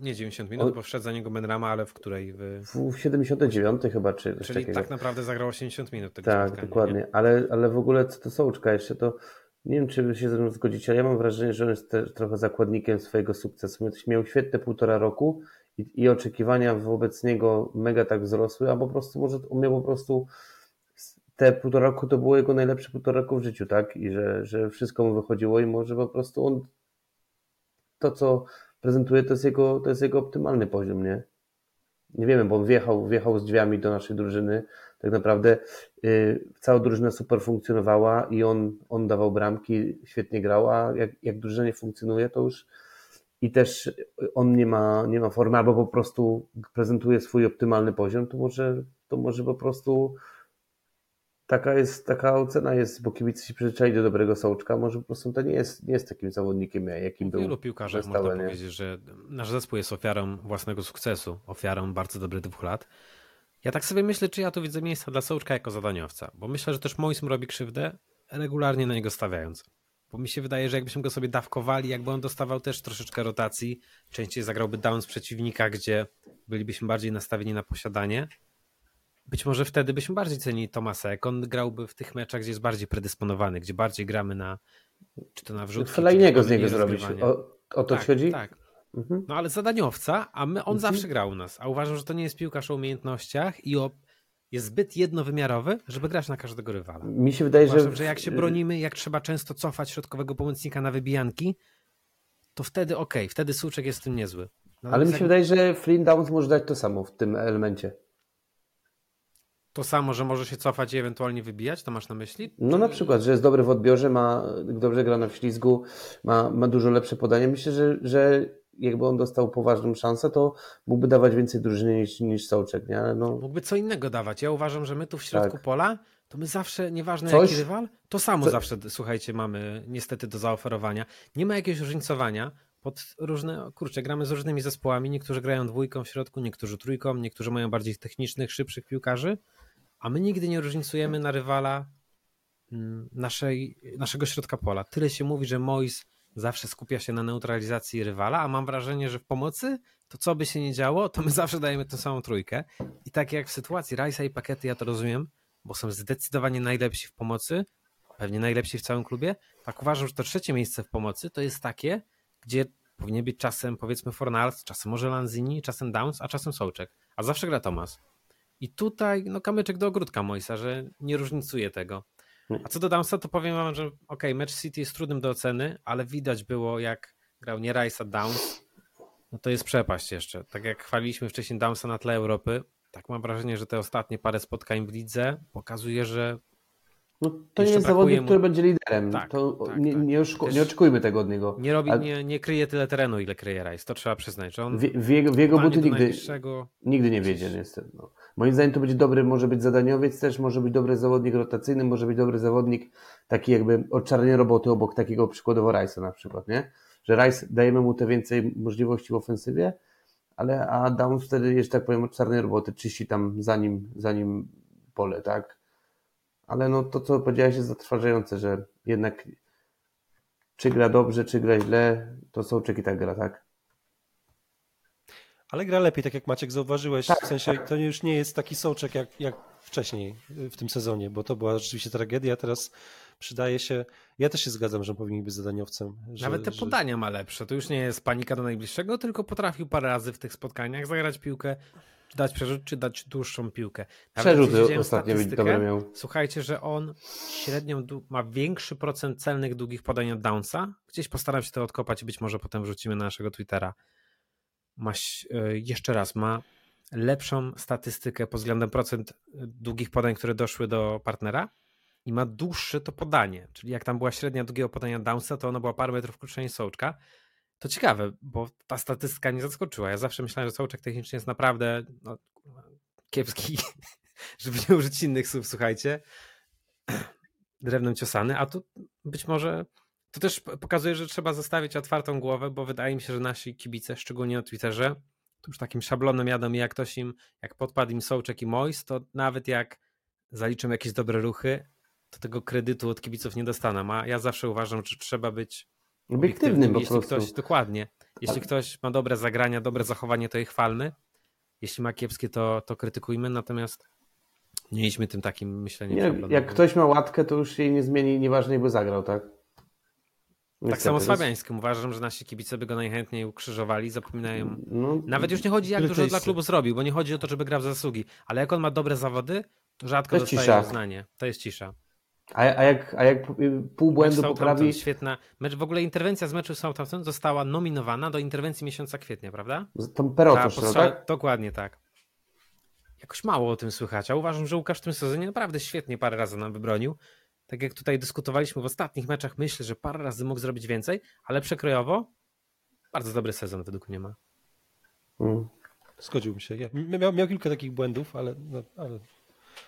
Nie 90 minut, o... bo wszedł za niego Benrama, ale w której? W, w 79 chyba, czy Czyli tak naprawdę zagrał 80 minut tego Tak, dokładnie, ale, ale w ogóle co to Sołczka jeszcze, to nie wiem, czy się ze mną zgodzicie, ale ja mam wrażenie, że on jest też trochę zakładnikiem swojego sukcesu. Miał świetne półtora roku i, i oczekiwania wobec niego mega tak wzrosły, a po prostu może on miał po prostu te półtora roku to było jego najlepsze półtora roku w życiu, tak? I że, że wszystko mu wychodziło i może po prostu on to, co prezentuje, to jest jego, to jest jego optymalny poziom, nie? Nie wiemy, bo on wjechał, wjechał z drzwiami do naszej drużyny. Tak naprawdę yy, cała drużyna super funkcjonowała i on, on dawał bramki, świetnie grał, a jak, jak drużyna nie funkcjonuje, to już i też on nie ma, nie ma formy, albo po prostu prezentuje swój optymalny poziom, to może, to może po prostu taka jest, taka ocena jest, bo kibice się przyzwyczaili do dobrego Sołczka, może po prostu to nie jest, nie jest takim zawodnikiem, jakim był. Wielu piłkarzach można powiedzieć, że nasz zespół jest ofiarą własnego sukcesu, ofiarą bardzo dobrych dwóch lat. Ja tak sobie myślę, czy ja tu widzę miejsca dla Sołczka jako zadaniowca, bo myślę, że też Mois mu robi krzywdę, regularnie na niego stawiając. Bo mi się wydaje, że jakbyśmy go sobie dawkowali, jakby on dostawał też troszeczkę rotacji, częściej zagrałby down z przeciwnika, gdzie bylibyśmy bardziej nastawieni na posiadanie. Być może wtedy byśmy bardziej cenili Tomasa, jak on grałby w tych meczach, gdzie jest bardziej predysponowany, gdzie bardziej gramy na czy to na wrzutki. Fajnego z niego zrobić. O, o to tak, chodzi? Tak. Mhm. No ale zadaniowca, a my, on mhm. zawsze grał u nas. A uważam, że to nie jest piłkarz o umiejętnościach i o jest zbyt jednowymiarowy, żeby grać na każdego rywala. Mi się wydaje, Uważam, że... że jak się bronimy, jak trzeba często cofać środkowego pomocnika na wybijanki, to wtedy okej, okay, wtedy Suczek jest w tym niezły. No, Ale mi się jak... wydaje, że Flynn Downs może dać to samo w tym elemencie. To samo, że może się cofać i ewentualnie wybijać, to masz na myśli? No na przykład, że jest dobry w odbiorze, ma dobrze gra na ślizgu, ma, ma dużo lepsze podanie. Myślę, że, że jakby on dostał poważną szansę, to mógłby dawać więcej drużyny niż, niż Sołczek, nie? Ale no... Mógłby co innego dawać. Ja uważam, że my tu w środku tak. pola, to my zawsze, nieważne Coś? jaki rywal, to samo Co? zawsze, słuchajcie, mamy niestety do zaoferowania. Nie ma jakiegoś różnicowania pod różne, kurczę, gramy z różnymi zespołami, niektórzy grają dwójką w środku, niektórzy trójką, niektórzy mają bardziej technicznych, szybszych piłkarzy, a my nigdy nie różnicujemy na rywala mm, naszej, naszego środka pola. Tyle się mówi, że Mois zawsze skupia się na neutralizacji rywala, a mam wrażenie, że w pomocy to co by się nie działo, to my zawsze dajemy tę samą trójkę. I tak jak w sytuacji Rajsa i Pakety, ja to rozumiem, bo są zdecydowanie najlepsi w pomocy, pewnie najlepsi w całym klubie, tak uważam, że to trzecie miejsce w pomocy to jest takie, gdzie powinien być czasem powiedzmy Fornals, czasem może Lanzini, czasem Downs, a czasem Sołczek, a zawsze gra Tomas. I tutaj no kamyczek do ogródka Mojsa, że nie różnicuje tego. A co do Downsa, to powiem wam, że ok, mecz City jest trudnym do oceny, ale widać było jak grał nie Rice, a Downs, no to jest przepaść jeszcze. Tak jak chwaliliśmy wcześniej Downsa na tle Europy, tak mam wrażenie, że te ostatnie parę spotkań w lidze pokazuje, że no, to nie jest zawodnik, mu... który będzie liderem. Tak, to tak, nie, tak. Nie, oszku... nie, oczekujmy tego od niego. Nie, robi, nie, nie kryje tyle terenu, ile kryje Rice. To trzeba przyznać. Że on w, w jego, w jego buty nigdy, nigdy nie wiedzie niestety. No. Moim zdaniem to będzie dobry, może być zadaniowiec też, może być dobry zawodnik rotacyjny, może być dobry zawodnik taki jakby od czarnej roboty obok takiego przykładowo Rice'a na przykład, nie? Że Rice dajemy mu te więcej możliwości w ofensywie, ale a Downs wtedy, że tak powiem, czarnej roboty czyści tam za nim, za nim pole, tak? Ale no to, co powiedziałeś jest zatrważające, że jednak czy gra dobrze, czy gra źle, to Sołczek i tak gra, tak? Ale gra lepiej, tak jak Maciek zauważyłeś. Tak, w sensie tak. to już nie jest taki sołczek jak, jak wcześniej w tym sezonie, bo to była rzeczywiście tragedia. Teraz przydaje się. Ja też się zgadzam, że powinien być zadaniowcem. Że, Nawet te że... podania ma lepsze. To już nie jest panika do najbliższego, tylko potrafił parę razy w tych spotkaniach zagrać piłkę, czy dać przerzut, czy dać dłuższą piłkę. Nawet Przerzuty ostatnio dobre miał. Słuchajcie, że on średnią ma większy procent celnych długich podań od Downsa. Gdzieś postaram się to odkopać i być może potem wrzucimy na naszego Twittera ma, e, jeszcze raz, ma lepszą statystykę pod względem procent e, długich podań, które doszły do partnera i ma dłuższe to podanie, czyli jak tam była średnia długiego podania Downsa, to ono było parę metrów krótsze niż Sołczka. To ciekawe, bo ta statystyka nie zaskoczyła. Ja zawsze myślałem, że Sołczek technicznie jest naprawdę no, kiepski, żeby nie użyć innych słów, słuchajcie, drewnem ciosany, a tu być może to też pokazuje, że trzeba zostawić otwartą głowę, bo wydaje mi się, że nasi kibice, szczególnie na Twitterze, to już takim szablonem jadą i jak ktoś im, jak podpadł im Sołczek i Mois, to nawet jak zaliczą jakieś dobre ruchy, to tego kredytu od kibiców nie dostaną. A ja zawsze uważam, że trzeba być obiektywnym, jeśli prostu. ktoś, dokładnie, jeśli ktoś ma dobre zagrania, dobre zachowanie, to je chwalmy. Jeśli ma kiepskie, to, to krytykujmy, natomiast nie idźmy tym takim myśleniem. Nie, jak ktoś ma łatkę, to już jej nie zmieni, nieważne jakby zagrał, tak? Niestety, tak samo z Fabiańskim. Uważam, że nasi kibice by go najchętniej ukrzyżowali, zapominają. No, Nawet już nie chodzi, jak dużo dla klubu zrobił, bo nie chodzi o to, żeby grał w zasługi. Ale jak on ma dobre zawody, to rzadko to dostaje cisza. uznanie. To jest cisza. A, a, jak, a jak pół błędu poprawi... Świetna. Mecz, w ogóle interwencja z meczu Southampton została nominowana do interwencji miesiąca kwietnia, prawda? Tą perotosz, Ta, tak? Dokładnie tak. Jakoś mało o tym słychać, a uważam, że Łukasz w tym sezonie naprawdę świetnie parę razy nam wybronił tak jak tutaj dyskutowaliśmy w ostatnich meczach, myślę, że parę razy mógł zrobić więcej, ale przekrojowo bardzo dobry sezon według mnie ma. Mm. Zgodziłbym się. Ja, miał, miał kilka takich błędów, ale, no, ale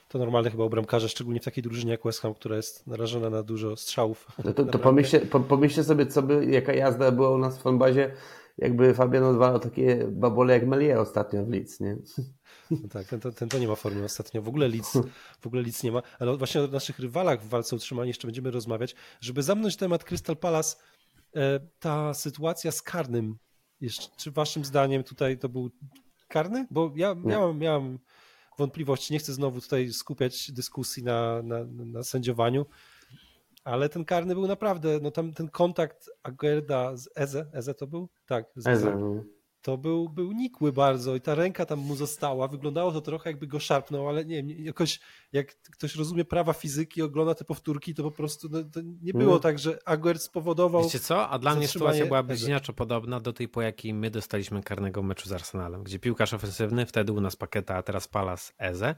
to normalne chyba u bramkarza, szczególnie w takiej drużynie jak West Ham, która jest narażona na dużo strzałów. No to, to pomyślcie, po, pomyślcie sobie, co by, jaka jazda była u nas w fanbazie, jakby Fabian odwalał takie babole jak Melie ostatnio w Leeds, nie? No tak, ten, ten to nie ma formy ostatnio. W ogóle Leeds, w ogóle Leeds nie ma. Ale właśnie o naszych rywalach w walce o utrzymanie jeszcze będziemy rozmawiać. Żeby zamknąć temat Crystal Palace, e, ta sytuacja z karnym, jeszcze, czy waszym zdaniem tutaj to był karny? Bo ja miałem, miałem wątpliwości, nie chcę znowu tutaj skupiać dyskusji na, na, na sędziowaniu, ale ten karny był naprawdę, no tam ten kontakt Aguerda z Eze, Eze to był? Tak, z Eze. To był, był nikły bardzo i ta ręka tam mu została. Wyglądało to trochę jakby go szarpnął, ale nie wiem, jakoś jak ktoś rozumie prawa fizyki, ogląda te powtórki, to po prostu no, to nie było no. tak, że Aguerd spowodował. Wiecie co? A dla mnie sytuacja była bliźniaczo podobna do tej, po jakiej my dostaliśmy karnego meczu z Arsenalem, gdzie piłkarz ofensywny, wtedy u nas Paketa, a teraz Palas Eze,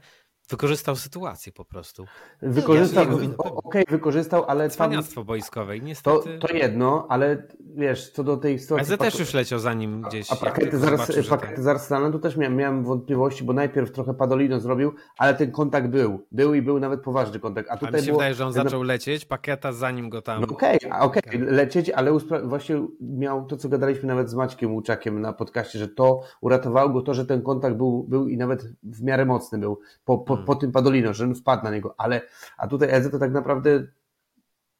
Wykorzystał sytuację po prostu. Wykorzystał, okej, okay, wykorzystał, ale Cwaniactwo boiskowe niestety... To, to jedno, ale wiesz, co do tej sytuacji... AZ też już leciał za nim gdzieś. A, a pakiety, z, pakiety z Arsenalem tu też miałem, miałem, wątpliwości, bo najpierw trochę Padolino zrobił, ale ten kontakt był. Był i był nawet poważny kontakt. A tutaj a mi się było, wydaje, że on zaczął lecieć, pakieta zanim go tam... No okej, okay, okay, lecieć, ale właśnie miał to, co gadaliśmy nawet z Maćkiem Łuczakiem na podcaście, że to uratowało go to, że ten kontakt był, był i nawet w miarę mocny był. Po, po, hmm. po tym Padolino, że on wpadł na niego, ale a tutaj Eze to tak naprawdę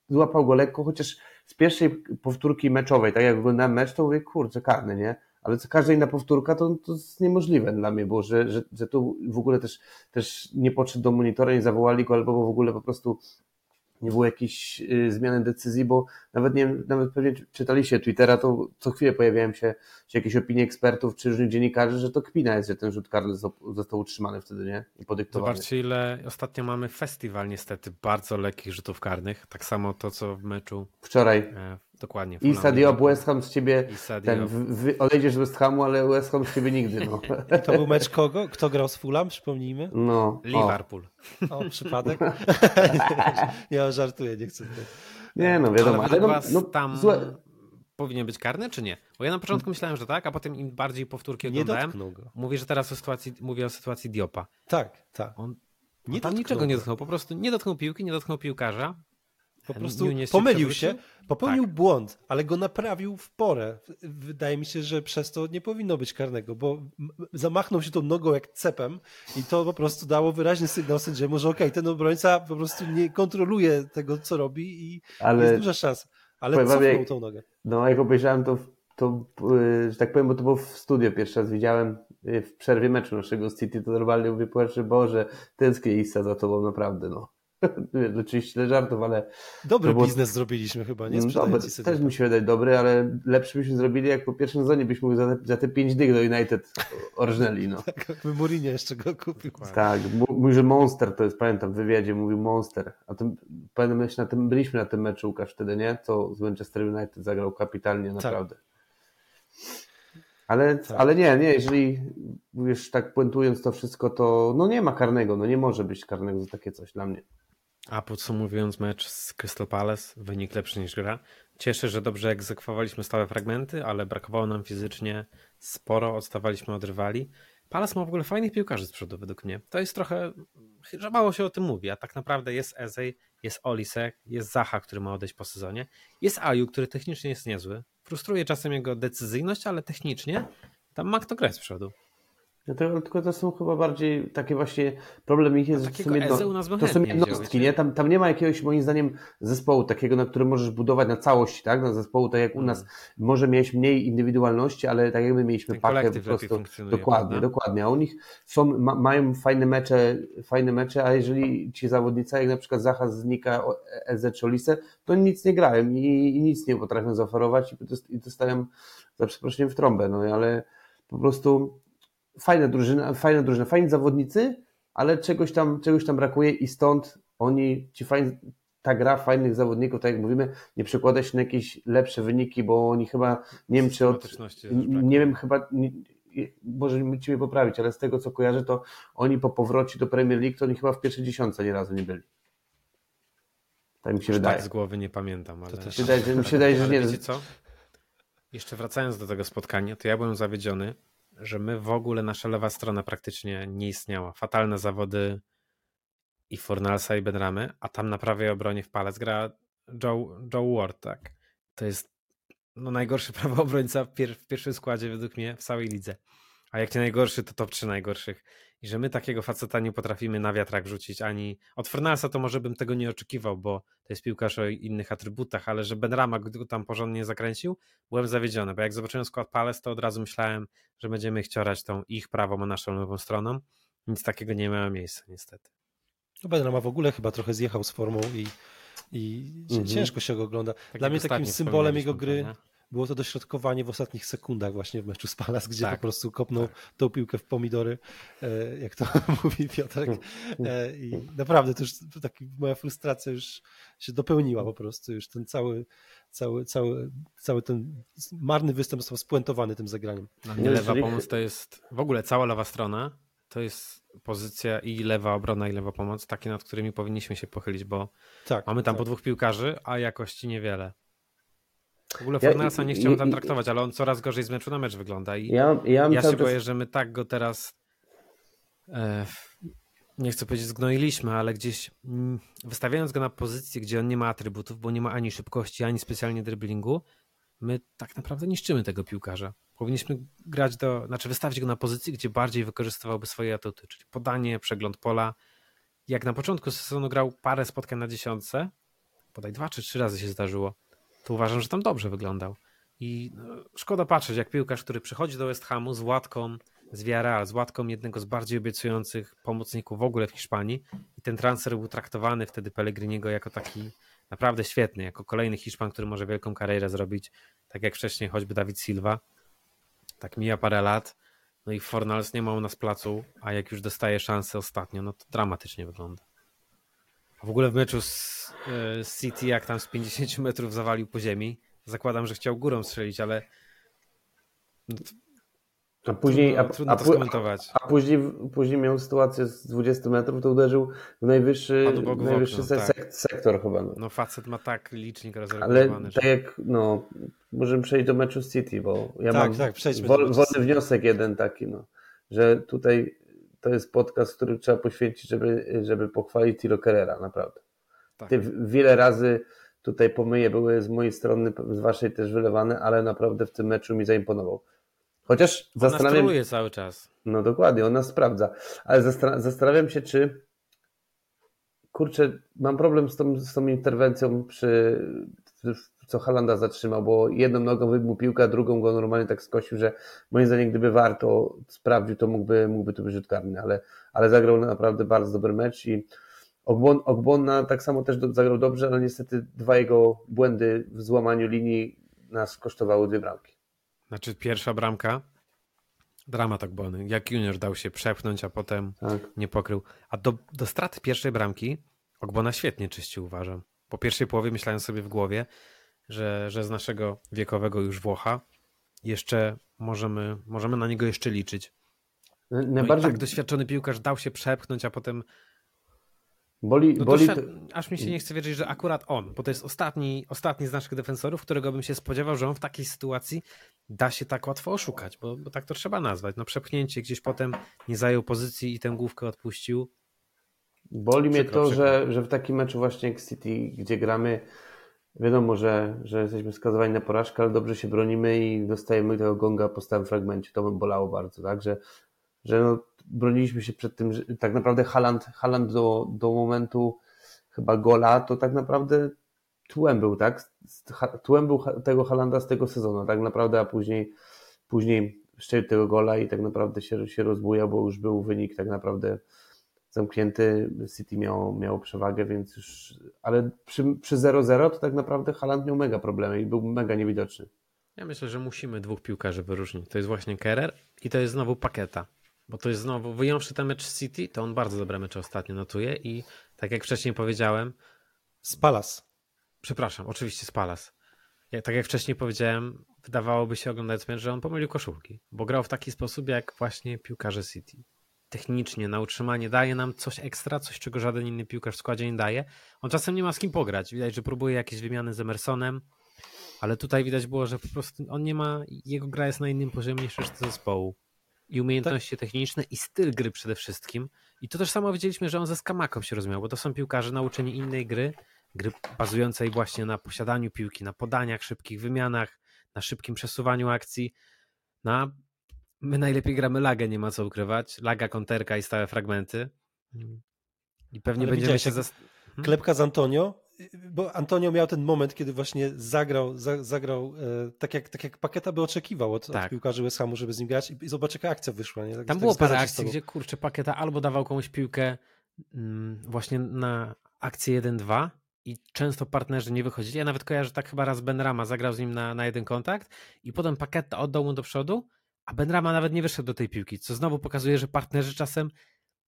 złapał go lekko, chociaż z pierwszej powtórki meczowej, tak jak oglądałem mecz, to mówię, kurczę, karny, nie? Ale co każda inna powtórka to, to jest niemożliwe dla mnie, bo że, że, że tu w ogóle też, też nie podszedł do monitora, nie zawołali go, albo w ogóle po prostu nie było jakiejś y, zmiany decyzji, bo nawet nie wiem, nawet pewnie czytaliście Twittera, to co chwilę pojawiają się, jakieś opinie ekspertów czy różnych dziennikarzy, że to kpina jest, że ten rzut karny został utrzymany wtedy, nie? I podyktowany. Zobaczcie, ile ostatnio mamy festiwal niestety bardzo lekkich rzutów karnych. Tak samo to, co w meczu wczoraj. Dokładnie. I Sadio West Ham z ciebie, ten, wy, odejdziesz z West Hamu, ale West Ham z ciebie nigdy. No. To był mecz kogo? Kto grał z Fulham, przypomnijmy? No. Liverpool. O, o przypadek? ja żartuję, nie chcę. Nie, no wiadomo. Ale, ale no, no, tam złe... powinien być karny, czy nie? Bo ja na początku myślałem, że tak, a potem im bardziej powtórki oglądałem, nie go. mówię, że teraz o sytuacji, mówię o sytuacji Diopa. Tak, tak. On, nie on tam niczego nie dotknął, po prostu nie dotknął piłki, nie dotknął piłkarza, po prostu pomylił się, popełnił tak. błąd, ale go naprawił w porę. Wydaje mi się, że przez to nie powinno być karnego, bo zamachnął się tą nogą jak cepem i to po prostu dało wyraźny sygnał sędziemu, że okej, okay, ten obrońca po prostu nie kontroluje tego, co robi i ale jest duża szansa. Ale cofnął jak, tą nogę. No jak obejrzałem to, to, y, że tak powiem, bo to było w studio pierwszy raz widziałem y, w przerwie meczu naszego City, to normalnie mówię, Boże, tęsknię Issa za tobą naprawdę, no. Oczywiście żartów, ale. Dobry było... biznes zrobiliśmy chyba, nie? Dobry, też mi się wydaje dobry, ale lepszy byśmy zrobili, jak po pierwszym sezonie byśmy za te, za te 5 dych do United orżnęli. No. tak, jakby Mourinho jeszcze go kupił. Tak, mówi, że Monster to jest, pamiętam, w wywiadzie mówił Monster. A tym, pamiętam, na tym, byliśmy na tym meczu, Łukasz, wtedy, nie? To z Manchester United zagrał kapitalnie, tak. naprawdę. Tak. Ale, tak. ale nie, nie, jeżeli już tak puentując to wszystko, to no nie ma karnego, no nie może być karnego za takie coś dla mnie. A podsumowując mecz z Crystal Palace, wynik lepszy niż gra. Cieszę, że dobrze egzekwowaliśmy stałe fragmenty, ale brakowało nam fizycznie sporo, odstawaliśmy od rywali. Palace ma w ogóle fajnych piłkarzy z przodu według mnie. To jest trochę, że mało się o tym mówi, a tak naprawdę jest Ezej, jest Olisek, jest Zaha, który ma odejść po sezonie, jest Aju, który technicznie jest niezły. Frustruje czasem jego decyzyjność, ale technicznie tam ma kto grać z przodu. Dlatego, tylko to są chyba bardziej takie właśnie problem ich jest, że to są, jedno, to są jednostki, nie? Tam, tam nie ma jakiegoś moim zdaniem zespołu takiego, na którym możesz budować na całości, tak? Na zespołu, tak jak u nas, mm. może mieć mniej indywidualności, ale tak jak my mieliśmy Ten pakę po prostu. Dokładnie, prawda? dokładnie. A u nich są, ma, mają fajne mecze, fajne mecze, a jeżeli ci zawodnicy, jak na przykład Zacha znika EZ czy Olise, to nic nie grają i, i nic nie potrafią zaoferować i, i dostają za przeproszeniem w trąbę, no ale po prostu fajna drużyna, fajna drużyna, fajni zawodnicy, ale czegoś tam, czegoś tam brakuje i stąd oni, ci fajni, ta gra fajnych zawodników, tak jak mówimy, nie przekłada się na jakieś lepsze wyniki, bo oni chyba, nie wiem czy od, nie wiem chyba, nie, może Ciebie poprawić, ale z tego co kojarzę, to oni po powrocie do Premier League, to oni chyba w pierwszej dziesiątce nie razu nie byli. Tak mi się Już wydaje. Tak z głowy nie pamiętam, ale... To też... Wydaje, mi się wydaje, że nie... Wiecie co? Jeszcze wracając do tego spotkania, to ja byłem zawiedziony, że my w ogóle, nasza lewa strona praktycznie nie istniała. Fatalne zawody i Fornalsa i Benramy, a tam na prawej obronie w palec gra Joe, Joe Ward, tak. To jest no najgorszy prawy obrońca w, pier w pierwszym składzie według mnie w całej lidze. A jak nie najgorszy, to top 3 najgorszych. I że my takiego faceta nie potrafimy na wiatrak rzucić ani... Od Fornalsa to może bym tego nie oczekiwał, bo to jest piłkarz o innych atrybutach, ale że Ben Rama go tam porządnie zakręcił, byłem zawiedziony, bo jak zobaczyłem skład Palace, to od razu myślałem, że będziemy chciorać tą ich prawą, a naszą lewą stroną. Nic takiego nie miało miejsca niestety. No Ben Rama w ogóle chyba trochę zjechał z formą i, i mhm. ciężko się go ogląda. Tak Dla mnie takim symbolem jego gry... To, było to dośrodkowanie w ostatnich sekundach właśnie w meczu z Palas, gdzie Tak, po prostu kopnął tak. tą piłkę w pomidory, e, jak to mówi Piotrek. E, I naprawdę to już taki, moja frustracja już się dopełniła po prostu. Już ten cały, cały, cały, cały ten marny występ został spuentowany tym zagraniem. Dla mnie No, lewa pomoc to jest w ogóle cała lewa strona. To jest pozycja i lewa obrona, i lewa pomoc, takie nad którymi powinniśmy się pochylić, bo Tak, mamy tam tak. po dwóch piłkarzy, a jakości niewiele. W ogóle Ja- Fornalsa nie chciałbym tam traktować, ale on coraz gorzej z meczu na mecz wygląda i Ja, ja, ja się czas- boję, że my tak go teraz e, nie chcę powiedzieć zgnoiliśmy, ale gdzieś mm, wystawiając go na pozycję, gdzie on nie ma atrybutów, bo nie ma ani szybkości, ani specjalnie driblingu, my tak naprawdę niszczymy tego piłkarza. Powinniśmy grać do, znaczy wystawić go na pozycji, gdzie bardziej wykorzystywałby swoje atuty, czyli podanie, przegląd pola. Jak na początku sezonu grał parę spotkań na dziesiątce, bodaj dwa czy trzy razy się zdarzyło, to uważam, że tam dobrze wyglądał. I no, szkoda patrzeć, jak piłkarz, który przychodzi do West Hamu z łatką z Villarreal, z łatką jednego z bardziej obiecujących pomocników w ogóle w Hiszpanii i ten transfer był traktowany wtedy Pellegriniego jako taki naprawdę świetny, jako kolejny Hiszpan, który może wielką karierę zrobić, tak jak wcześniej choćby Dawid Silva. Tak mija parę lat, no i Fornals nie ma u nas placu, a jak już dostaje szansę ostatnio, no to dramatycznie wygląda. W ogóle w meczu z, e, City, jak tam z 50 metrów zawalił po ziemi, zakładam, że chciał górą strzelić, ale no A później, a, trudno, trudno a, to skomentować. a później, później miał sytuację z 20 metrów, to uderzył w najwyższy, w najwyższy okno, se- tak. sektor chyba. No. No facet ma tak licznik Ale rozregulowany, tak że... jak, no, możemy przejść do meczu City, bo ja Tak, mam tak, wol, wolny wniosek jeden taki, no, że tutaj to jest podcast, który trzeba poświęcić, żeby, żeby pochwalić Tiro Carrera, naprawdę. Tak. Ty wiele razy tutaj pomyje były z mojej strony, z waszej też wylewane, ale naprawdę w tym meczu mi zaimponował. Chociaż On zastanawiam troluje cały czas. no dokładnie, on nas sprawdza. Ale zastanawiam się, czy kurczę, mam problem z tą, z tą interwencją przy co Halanda zatrzymał, bo jedną nogą wybił piłkę, a drugą go normalnie tak skosił, że moim zdaniem gdyby warto sprawdził, to mógłby, mógłby to być rzut karny, ale, ale zagrał naprawdę bardzo dobry mecz i Ogbon, Ogbonna tak samo też do, zagrał dobrze, ale niestety dwa jego błędy w złamaniu linii nas kosztowały dwie bramki. Znaczy pierwsza bramka, dramat Ogbony. Jak junior dał się przepchnąć, a potem Tak. nie pokrył. A do, do straty pierwszej bramki Ogbona świetnie czyścił, uważam. Po pierwszej połowie myślałem sobie w głowie, że, że z naszego wiekowego już Włocha jeszcze możemy, możemy na niego jeszcze liczyć. No Najbardziej tak doświadczony piłkarz dał się przepchnąć, a potem boli, No to boli aż mi się nie chce wierzyć, że akurat on, bo to jest ostatni, ostatni z naszych defensorów, którego bym się spodziewał, że on w takiej sytuacji da się tak łatwo oszukać, bo, bo tak to trzeba nazwać. No przepchnięcie gdzieś potem nie zajął pozycji i tę główkę odpuścił. Boli mnie Przykro, to, przykro. że, że w takim meczu właśnie jak City, gdzie gramy, wiadomo, że, że jesteśmy skazowani na porażkę, ale dobrze się bronimy i dostajemy tego gonga po stałym fragmencie. To bym bolało bardzo, tak? Że, że no, broniliśmy się przed tym, że tak naprawdę Haaland, Haaland do, do momentu chyba gola, to tak naprawdę tłem był, tak? Tłem był tego Halanda z tego sezonu, tak naprawdę, a później, później szczelił tego gola i tak naprawdę się, się rozbujał, bo już był wynik tak naprawdę zamknięty, City miało, miało przewagę, więc już, ale przy, przy 0-0 to tak naprawdę Haaland miał mega problemy i był mega niewidoczny. Ja myślę, że musimy dwóch piłkarzy wyróżnić. To jest właśnie Kerer i to jest znowu Paketa. Bo to jest znowu, wyjąwszy ten mecz City, to on bardzo dobre mecze ostatnio notuje i tak jak wcześniej powiedziałem, Z Palas. Przepraszam, oczywiście z Palace. Ja, tak jak wcześniej powiedziałem, wydawałoby się oglądając mecz, że on pomylił koszulki, bo grał w taki sposób jak właśnie piłkarze City. Technicznie, na utrzymanie daje nam coś ekstra, coś czego żaden inny piłkarz w składzie nie daje. On czasem nie ma z kim pograć. Widać, że próbuje jakieś wymiany z Emersonem, ale tutaj widać było, że po prostu on nie ma, jego gra jest na innym poziomie niż reszty zespołu. I umiejętności techniczne, i styl gry przede wszystkim. I to też samo widzieliśmy, że on ze Skamaką się rozumiał, bo to są piłkarze nauczeni innej gry, gry bazującej właśnie na posiadaniu piłki, na podaniach, szybkich wymianach, na szybkim przesuwaniu akcji. Na my najlepiej gramy lagę, nie ma co ukrywać. Laga, konterka i stałe fragmenty. I pewnie Ale będziemy się jak zas... Hmm? Klepka z Antonio, bo Antonio miał ten moment, kiedy właśnie zagrał, za, zagrał e, tak, jak, tak jak Paketa by oczekiwał od, Tak. od piłkarzy West Hamu, żeby z nim grać i, i zobacz jaka akcja wyszła. Nie? Tak, Tam tak było parę akcji, gdzie kurczę pakieta albo dawał komuś piłkę mm, właśnie na akcję 1-2 i często partnerzy nie wychodzili. Ja nawet kojarzę tak chyba raz Ben Rama zagrał z nim na, na jeden kontakt i potem pakieta oddał mu do przodu, a Ben Rama nawet nie wyszedł do tej piłki, co znowu pokazuje, że partnerzy czasem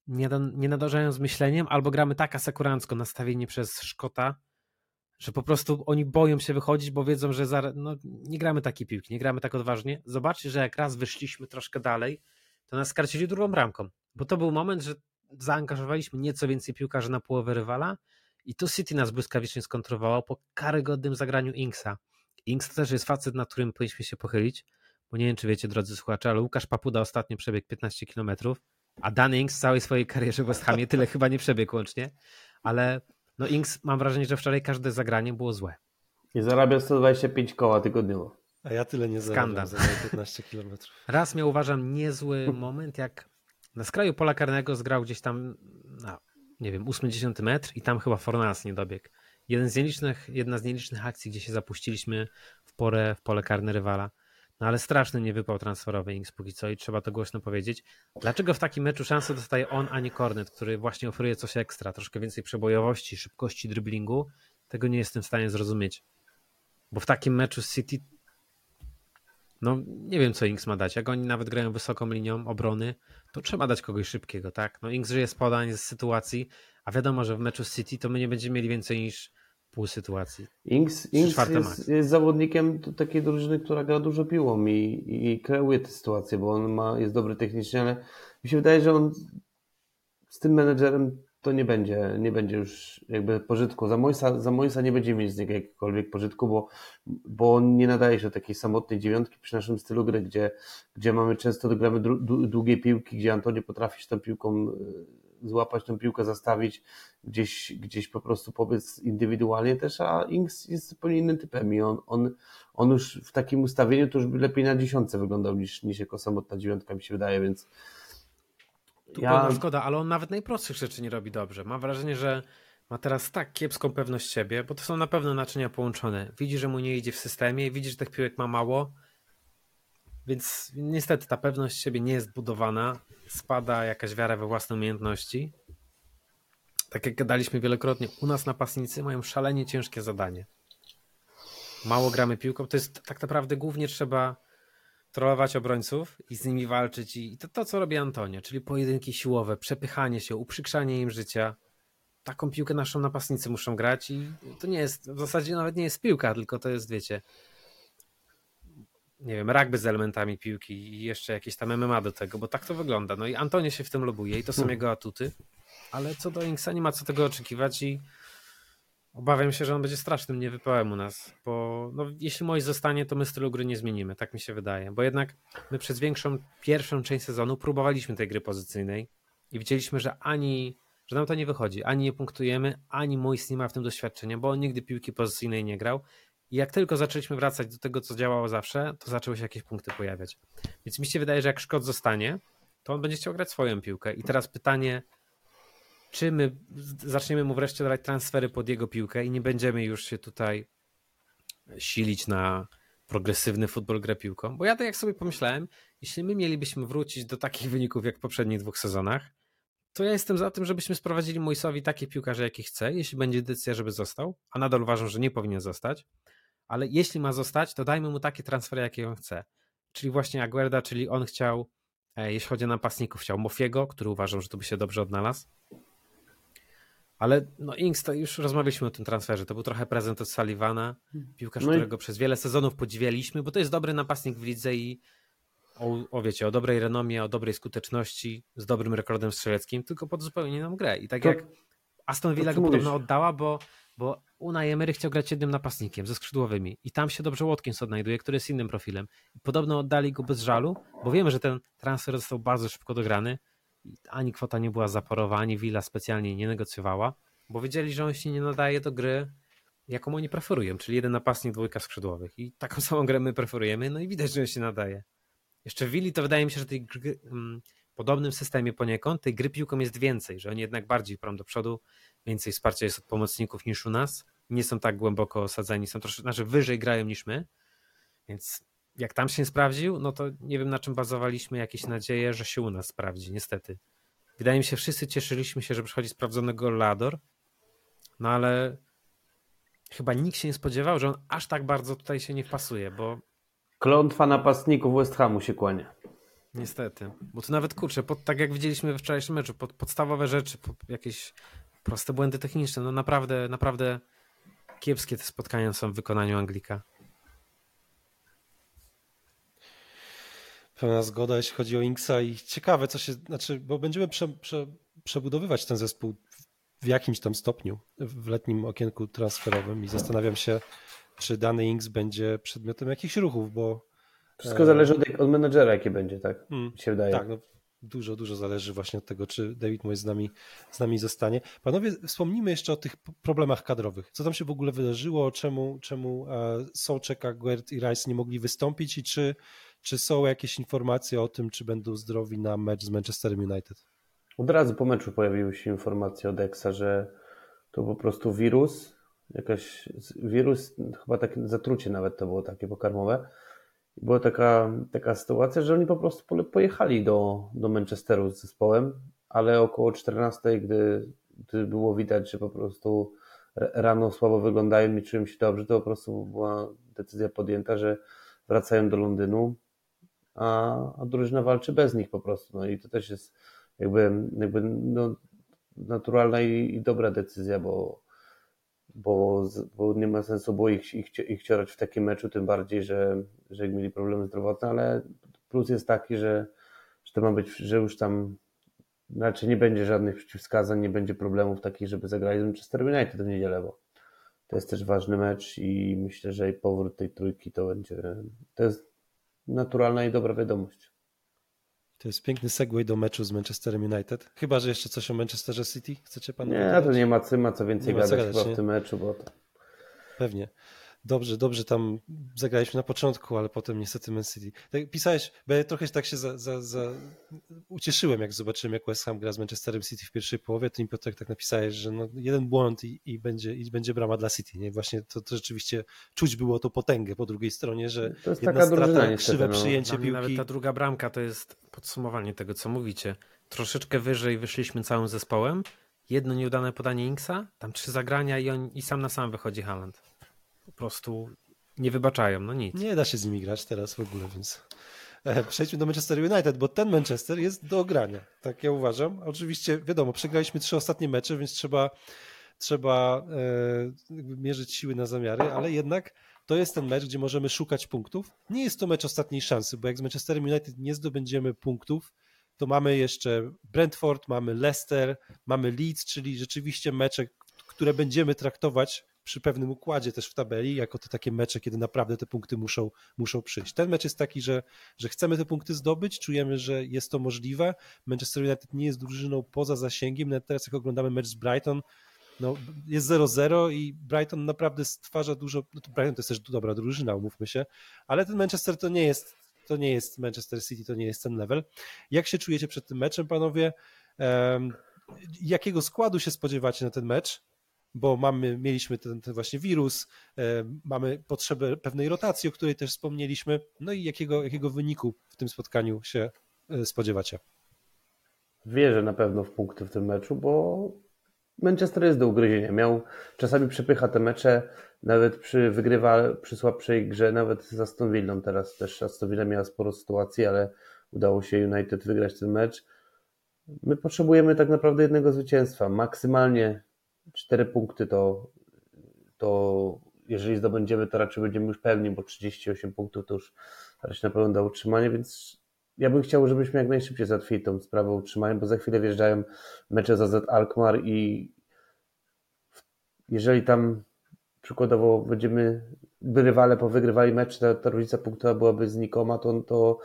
nie, nie nadążają z myśleniem albo gramy tak asekurancko nastawienie przez Szkota, że po prostu oni boją się wychodzić, bo wiedzą, że no, nie gramy takiej piłki, nie gramy tak odważnie. Zobaczcie, że jak raz wyszliśmy troszkę dalej, to nas skarcili drugą bramką. Bo to był moment, że zaangażowaliśmy nieco więcej piłkarzy na połowę rywala i tu City nas błyskawicznie skontrolowało po karygodnym zagraniu Inksa. Inks to też jest facet, na którym powinniśmy się pochylić, bo nie wiem, czy wiecie, drodzy słuchacze, ale Łukasz Papuda ostatnio przebiegł 15 km, a Dan Inks w całej swojej karierze w West Hamie tyle chyba nie przebiegł łącznie, ale no Inks, mam wrażenie, że wczoraj każde zagranie było złe. I zarabia 125 koła tygodniowo. A ja tyle nie Skandal. zarabiam za moje 15 km. Raz miał, uważam, niezły moment, jak na skraju pola karnego zgrał gdzieś tam, no, nie wiem, 80 metr i tam chyba Fornals nie dobiegł. Jeden z nielicznych, jedna z nielicznych akcji, gdzie się zapuściliśmy w, porę, w pole karne rywala. No ale straszny nie wypał transferowy Inks póki co i trzeba to głośno powiedzieć. Dlaczego w takim meczu szansę dostaje on, a nie Cornet, który właśnie oferuje coś ekstra, troszkę więcej przebojowości, szybkości driblingu? Tego nie jestem w stanie zrozumieć. Bo w takim meczu z City no nie wiem, co Inks ma dać. Jak oni nawet grają wysoką linią obrony, to trzeba dać kogoś szybkiego, tak? No Inks żyje z podań, z sytuacji, a wiadomo, że w meczu z City to my nie będziemy mieli więcej niż pół sytuacji. Inks, Inks jest, jest zawodnikiem takiej drużyny, która gra dużo piłą i, i kreuje tę sytuację, bo on ma, jest dobry technicznie, ale mi się wydaje, że on z tym menedżerem to nie będzie, nie będzie już jakby pożytku. Za Moisa, za Moisa nie będzie mieć z niego jakiegokolwiek pożytku, bo, bo on nie nadaje się do takiej samotnej dziewiątki przy naszym stylu gry, gdzie, gdzie mamy często gramy długie piłki, gdzie Antonio potrafi się tą piłką y, złapać, tą piłkę zastawić, gdzieś, gdzieś po prostu powiedz indywidualnie też, a Inks jest zupełnie innym typem i on, on, on już w takim ustawieniu to już by lepiej na dziesiątce wyglądał niż, niż jako samotna dziewiątka mi się wydaje, więc Tu ja... szkoda, ale on nawet najprostszych rzeczy nie robi dobrze. Mam wrażenie, że ma teraz tak kiepską pewność siebie, bo to są na pewno naczynia połączone. Widzi, że mu nie idzie w systemie, widzi, że tych piłek ma mało, więc niestety ta pewność siebie nie jest budowana, spada jakaś wiara we własne umiejętności. Tak jak gadaliśmy wielokrotnie, u nas napastnicy mają szalenie ciężkie zadanie. Mało gramy piłką, to jest tak naprawdę głównie trzeba trollować obrońców i z nimi walczyć i to, to co robi Antonio, czyli pojedynki siłowe, przepychanie się, uprzykrzanie im życia. Taką piłkę naszą napastnicy muszą grać i to nie jest, w zasadzie nawet nie jest piłka, tylko to jest, wiecie, nie wiem, rugby z elementami piłki i jeszcze jakieś tam MMA do tego, bo tak to wygląda. No i Antonio się w tym lobuje i to są jego atuty, ale co do Inksa nie ma co tego oczekiwać i Obawiam się, że on będzie strasznym niewypałem u nas, bo no, jeśli Mois zostanie, to my stylu gry nie zmienimy, tak mi się wydaje. Bo jednak my przez większą, pierwszą część sezonu próbowaliśmy tej gry pozycyjnej i widzieliśmy, że ani, że nam to nie wychodzi, ani nie punktujemy, ani Mois nie ma w tym doświadczenia, bo on nigdy piłki pozycyjnej nie grał. I jak tylko zaczęliśmy wracać do tego, co działało zawsze, to zaczęły się jakieś punkty pojawiać. Więc mi się wydaje, że jak Szkot zostanie, to on będzie chciał grać swoją piłkę. I teraz pytanie, czy my zaczniemy mu wreszcie dawać transfery pod jego piłkę i nie będziemy już się tutaj silić na progresywny futbol grę piłką. Bo ja tak jak sobie pomyślałem, jeśli my mielibyśmy wrócić do takich wyników jak w poprzednich dwóch sezonach, to ja jestem za tym, żebyśmy sprowadzili Moisowi takie piłkarze, jakie chce, jeśli będzie decyzja, żeby został, a nadal uważam, że nie powinien zostać, ale jeśli ma zostać, to dajmy mu takie transfery, jakie on chce. Czyli właśnie Aguerda, czyli on chciał, jeśli chodzi o napastników, chciał Mofiego, który uważam, że to by się dobrze odnalazł, ale no Inks, to już rozmawialiśmy o tym transferze. To był trochę prezent od Sullivana, piłkarz, no i... którego przez wiele sezonów podziwialiśmy, bo to jest dobry napastnik w lidze i o, o wiecie, o dobrej renomie, o dobrej skuteczności, z dobrym rekordem strzeleckim, tylko pod zupełnie inną grę. I tak to, jak Aston Villa go podobno oddała, bo, bo Unai Emery chciał grać jednym napastnikiem, ze skrzydłowymi i tam się dobrze Watkins odnajduje, który jest innym profilem. Podobno oddali go bez żalu, bo wiemy, że ten transfer został bardzo szybko dograny, ani kwota nie była zaporowa, ani Villa specjalnie nie negocjowała, bo wiedzieli, że on się nie nadaje do gry jaką oni preferują, czyli jeden napastnik, dwójka skrzydłowych. I taką samą grę my preferujemy, no i widać, że się nadaje. Jeszcze w Willi to wydaje mi się, że tej gry, um, podobnym systemie poniekąd tej gry piłką jest więcej, że oni jednak bardziej prą do przodu, więcej wsparcia jest od pomocników niż u nas. Nie są tak głęboko osadzeni, są troszkę, znaczy wyżej grają niż my, więc jak tam się sprawdził, no to nie wiem na czym bazowaliśmy jakieś nadzieje, że się u nas sprawdzi, niestety. Wydaje mi się, wszyscy cieszyliśmy się, że przychodzi sprawdzony Gollador, no ale chyba nikt się nie spodziewał, że on aż tak bardzo tutaj się nie wpasuje, bo... Klątwa napastników West Hamu się kłania. Niestety, bo tu nawet kurczę, pod, tak jak widzieliśmy we wczorajszym meczu, pod, podstawowe rzeczy, pod jakieś proste błędy techniczne, no naprawdę, naprawdę kiepskie te spotkania są w wykonaniu Anglika. Pełna zgoda, jeśli chodzi o Inksa i ciekawe, co się, znaczy, bo będziemy prze, prze, przebudowywać ten zespół w jakimś tam stopniu w letnim okienku transferowym i zastanawiam się, czy dany Inks będzie przedmiotem jakichś ruchów, bo... Wszystko zależy od, od menedżera, jaki będzie, tak? Hmm, się wydaje. Tak, no, dużo, dużo zależy właśnie od tego, czy David Moyes z nami, z nami zostanie. Panowie, wspomnijmy jeszcze o tych problemach kadrowych. Co tam się w ogóle wydarzyło? Czemu, czemu e, Sołczek, Aguert i Rice nie mogli wystąpić i czy czy są jakieś informacje o tym, czy będą zdrowi na mecz z Manchesterem United? Od razu po meczu pojawiły się informacje od Exa, że to po prostu wirus, jakaś wirus, chyba takie zatrucie nawet to było takie pokarmowe. Była taka, taka sytuacja, że oni po prostu pojechali do, do Manchesteru z zespołem, ale około 14, gdy, gdy było widać, że po prostu rano słabo wyglądają, nie czują się dobrze, to po prostu była decyzja podjęta, że wracają do Londynu, a, a drużyna walczy bez nich po prostu. No i to też jest jakby, jakby no, naturalna i, i dobra decyzja, bo, bo, bo nie ma sensu było ich, ich, ich ciorać w takim meczu, tym bardziej, że, że mieli problemy zdrowotne, ale plus jest taki, że, że to ma być, że już tam raczej nie będzie żadnych przeciwwskazań, nie będzie problemów takich, żeby zagrać z Manchester United w niedzielę, bo to jest też ważny mecz i myślę, że i powrót tej trójki to będzie, to jest naturalna i dobra wiadomość. To jest piękny segway do meczu z Manchesterem United. Chyba, że jeszcze coś o Manchesterze City chcecie panu Nie, to nie ma, ma co więcej gadać, gadać chyba w tym meczu, bo to... Pewnie dobrze, dobrze tam zagraliśmy na początku, ale potem niestety Man City. Tak, pisałeś, bo ja trochę tak się za, za, za... ucieszyłem, jak zobaczyłem, jak West Ham gra z Manchesterem City w pierwszej połowie, to im Piotrek tak napisałeś, że no, jeden błąd i, i, będzie, i będzie brama dla City. Nie? Właśnie to, to rzeczywiście czuć było to potęgę po drugiej stronie, że to jest jedna taka strata, drużyna, krzywe no. przyjęcie piłki. Nawet ta druga bramka to jest podsumowanie tego, co mówicie. Troszeczkę wyżej wyszliśmy całym zespołem, jedno nieudane podanie Inksa, tam trzy zagrania i, on, i sam na sam wychodzi Haaland po prostu nie wybaczają, no nic. Nie da się z nimi grać teraz w ogóle, więc e, przejdźmy do Manchester United, bo ten Manchester jest do ogrania, tak ja uważam. Oczywiście, wiadomo, przegraliśmy trzy ostatnie mecze, więc trzeba, trzeba e, mierzyć siły na zamiary, ale jednak to jest ten mecz, gdzie możemy szukać punktów. Nie jest to mecz ostatniej szansy, bo jak z Manchesterem United nie zdobędziemy punktów, to mamy jeszcze Brentford, mamy Leicester, mamy Leeds, czyli rzeczywiście mecze, które będziemy traktować przy pewnym układzie też w tabeli, jako te takie mecze, kiedy naprawdę te punkty muszą, muszą przyjść. Ten mecz jest taki, że, że chcemy te punkty zdobyć, czujemy, że jest to możliwe. Manchester United nie jest drużyną poza zasięgiem, nawet teraz jak oglądamy mecz z Brighton, no, jest 0-0 i Brighton naprawdę stwarza dużo, no to Brighton to jest też dobra drużyna, umówmy się, ale ten Manchester to nie jest to nie jest Manchester City, to nie jest ten level. Jak się czujecie przed tym meczem, panowie? Um, jakiego składu się spodziewacie na ten mecz? Bo mamy, mieliśmy ten, ten właśnie wirus, e, mamy potrzebę pewnej rotacji, o której też wspomnieliśmy. No i jakiego, jakiego wyniku w tym spotkaniu się e, spodziewacie? Wierzę na pewno w punkty w tym meczu, bo Manchester jest do ugryzienia. Miał, czasami przepycha te mecze, nawet przy wygrywa, przy słabszej grze, nawet z Aston Villą teraz też Aston Villa miała sporo sytuacji, ale udało się United wygrać ten mecz. My potrzebujemy tak naprawdę jednego zwycięstwa, maksymalnie cztery punkty to, to jeżeli zdobędziemy, to raczej będziemy już pewni, bo 38 punktów to już raczej na pewno da utrzymanie, więc ja bym chciał, żebyśmy jak najszybciej załatwili tą sprawę utrzymania, bo za chwilę wjeżdżają mecze za Z Alkmaar i jeżeli tam przykładowo będziemy by rywale powygrywali mecz, ta, ta różnica punktowa byłaby znikoma, to, to,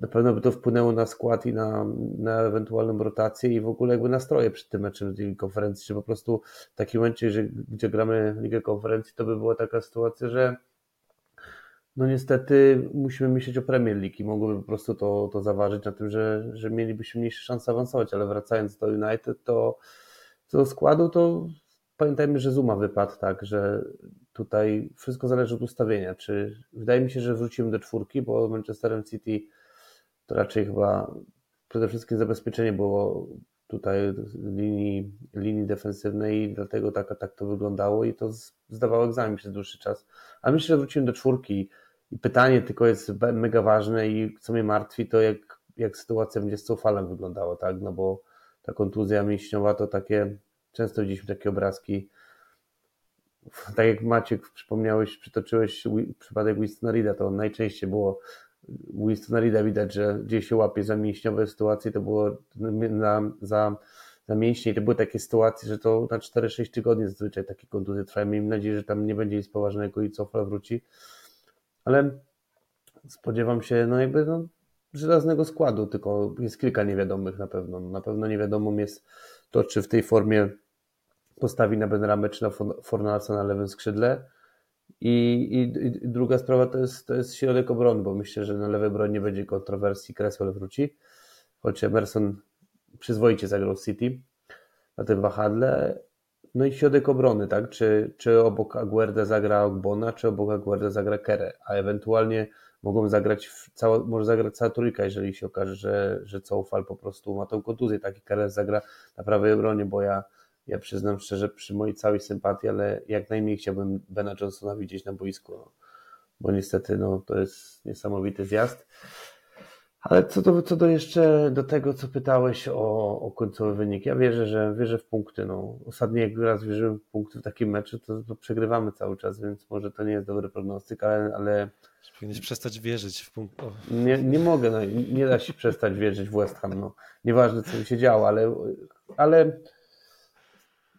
na pewno by to wpłynęło na skład i na, na ewentualną rotację i w ogóle jakby nastroje przed tym meczem Ligi Konferencji, że po prostu w takim momencie, że, gdzie gramy Ligę Konferencji, to by była taka sytuacja, że no niestety musimy myśleć o Premier League i mogłoby po prostu to, to zaważyć na tym, że, że mielibyśmy mniejsze szanse awansować, ale wracając do United, to co do składu, to pamiętajmy, że Zuma wypadł, tak, że tutaj wszystko zależy od ustawienia. Czy wydaje mi się, że wrócimy do czwórki, bo Manchesterem City to raczej chyba przede wszystkim zabezpieczenie było tutaj linii, linii defensywnej i dlatego tak, tak to wyglądało i to zdawało egzamin przez dłuższy czas. A myślę, że wrócimy do czwórki i pytanie tylko jest mega ważne i co mnie martwi, to jak, jak sytuacja będzie z Cofalem wyglądała, tak, no bo ta kontuzja mięśniowa to takie, często widzieliśmy takie obrazki, tak jak Maciek przypomniałeś, przytoczyłeś przypadek Winstona Rida, to najczęściej było Winstona Rida widać, że gdzieś się łapie za mięśniowe sytuacje, to było na, za, za mięśnie i to były takie sytuacje, że to na 4-6 tygodni zazwyczaj takie kontuzje trwają. Miejmy nadzieję, że tam nie będzie nic poważnego i Cofla wróci, ale spodziewam się, no jakby no, żelaznego składu, tylko jest kilka niewiadomych na pewno. Na pewno niewiadomą jest to, czy w tej formie postawi na Benramę, czy na Fornalsa na lewym skrzydle, i, i, I, druga sprawa to jest, to jest środek obrony, bo myślę, że na lewej bronie nie będzie kontrowersji, Cresswell wróci, choć Emerson przyzwoicie zagrał City na tym wahadle. No i środek obrony, tak? Czy, czy obok Aguerda zagra Ogbona, czy obok Aguerda zagra Kere, a ewentualnie mogą zagrać, cała, może zagrać cała trójka, jeżeli się okaże, że, że Coufal po prostu ma tą kontuzję, taki Kere zagra na prawej obronie, bo ja ja przyznam szczerze, przy mojej całej sympatii, ale jak najmniej chciałbym Bena Johnsona widzieć na boisku, no, bo niestety no, to jest niesamowity zjazd. Ale co do, co do jeszcze do tego, co pytałeś o, o końcowy wynik, ja wierzę, że wierzę w punkty. No. Ostatnio jak raz wierzyłem w punkty w takim meczu, to, to przegrywamy cały czas, więc może to nie jest dobry prognostyk, ale... ale... Powinieneś przestać wierzyć w punkty. Nie, nie mogę, no, nie da się przestać wierzyć w West Ham. No. Nieważne, co mi się działo, ale, ale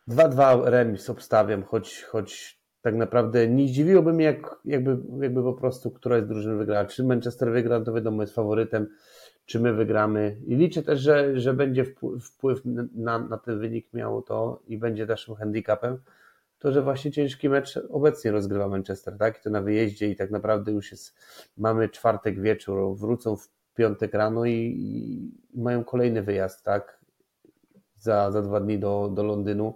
2-2 remis obstawiam, choć, choć tak naprawdę nie zdziwiłoby mnie, jak, jakby, jakby po prostu któraś z drużyn wygrała. Czy Manchester wygra, to wiadomo jest faworytem, czy my wygramy. I liczę też, że, że będzie wpływ na, na ten wynik miało to i będzie naszym handicapem, to, że właśnie ciężki mecz obecnie rozgrywa Manchester, tak? I to na wyjeździe i tak naprawdę już jest, mamy czwartek wieczór, wrócą w piątek rano i, i mają kolejny wyjazd, tak? Za, za dwa dni do, do Londynu.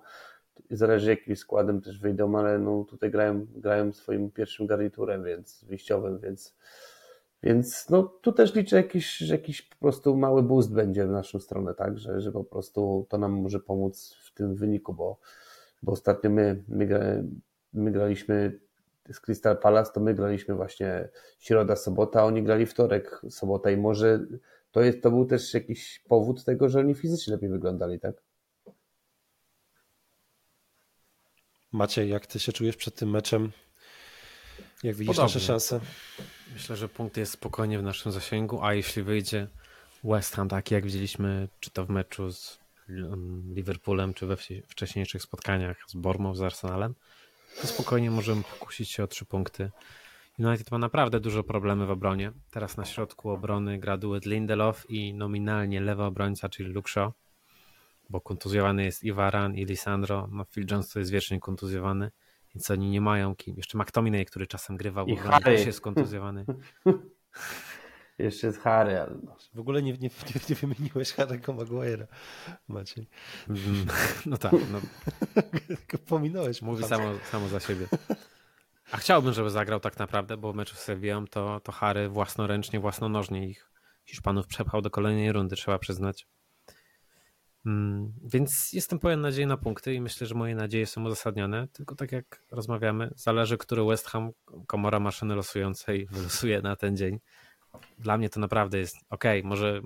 Zależy jakim składem też wyjdą, ale no tutaj grają, grają swoim pierwszym garniturem, więc wyjściowym, więc, więc no tu też liczę jakiś, że jakiś po prostu mały boost będzie w naszą stronę, tak, że, że po prostu to nam może pomóc w tym wyniku, bo, bo ostatnio my, my, my graliśmy z Crystal Palace, to my graliśmy właśnie środa, sobota, a oni grali wtorek, sobota i może to, jest, to był też jakiś powód tego, że oni fizycznie lepiej wyglądali, tak? Maciej, jak ty się czujesz przed tym meczem? Jak widzisz Podobnie. nasze szanse? Myślę, że punkt jest spokojnie w naszym zasięgu, a jeśli wyjdzie West Ham taki, jak widzieliśmy, czy to w meczu z um, Liverpoolem, czy we wcześniejszych spotkaniach z Bormą, z Arsenalem, to spokojnie możemy pokusić się o trzy punkty. United ma naprawdę dużo problemy w obronie. Teraz na środku obrony gra duet Lindelof i nominalnie lewy obrońca, czyli Luke Shaw, bo kontuzjowany jest i Varan, i Lisandro. No Phil Jones to jest wiecznie kontuzjowany, więc oni nie mają kim. Jeszcze McTominay, który czasem grywał, bo też jest kontuzjowany. Jeszcze jest Harry. Ale... No. W ogóle nie, nie, nie, nie wymieniłeś Harry'ego Maguire'a, Maciej. Mm, no tak. No. Pominąłeś. Mówi samo, samo za siebie. A chciałbym, żeby zagrał tak naprawdę, bo w meczu z Sevillą to, to Harry własnoręcznie, własnonożnie ich Hiszpanów przepchał do kolejnej rundy, trzeba przyznać. Mm, więc jestem pełen nadziei na punkty i myślę, że moje nadzieje są uzasadnione. Tylko tak jak rozmawiamy, zależy, który West Ham komora maszyny losującej wylosuje na ten dzień. Dla mnie to naprawdę jest ok. Może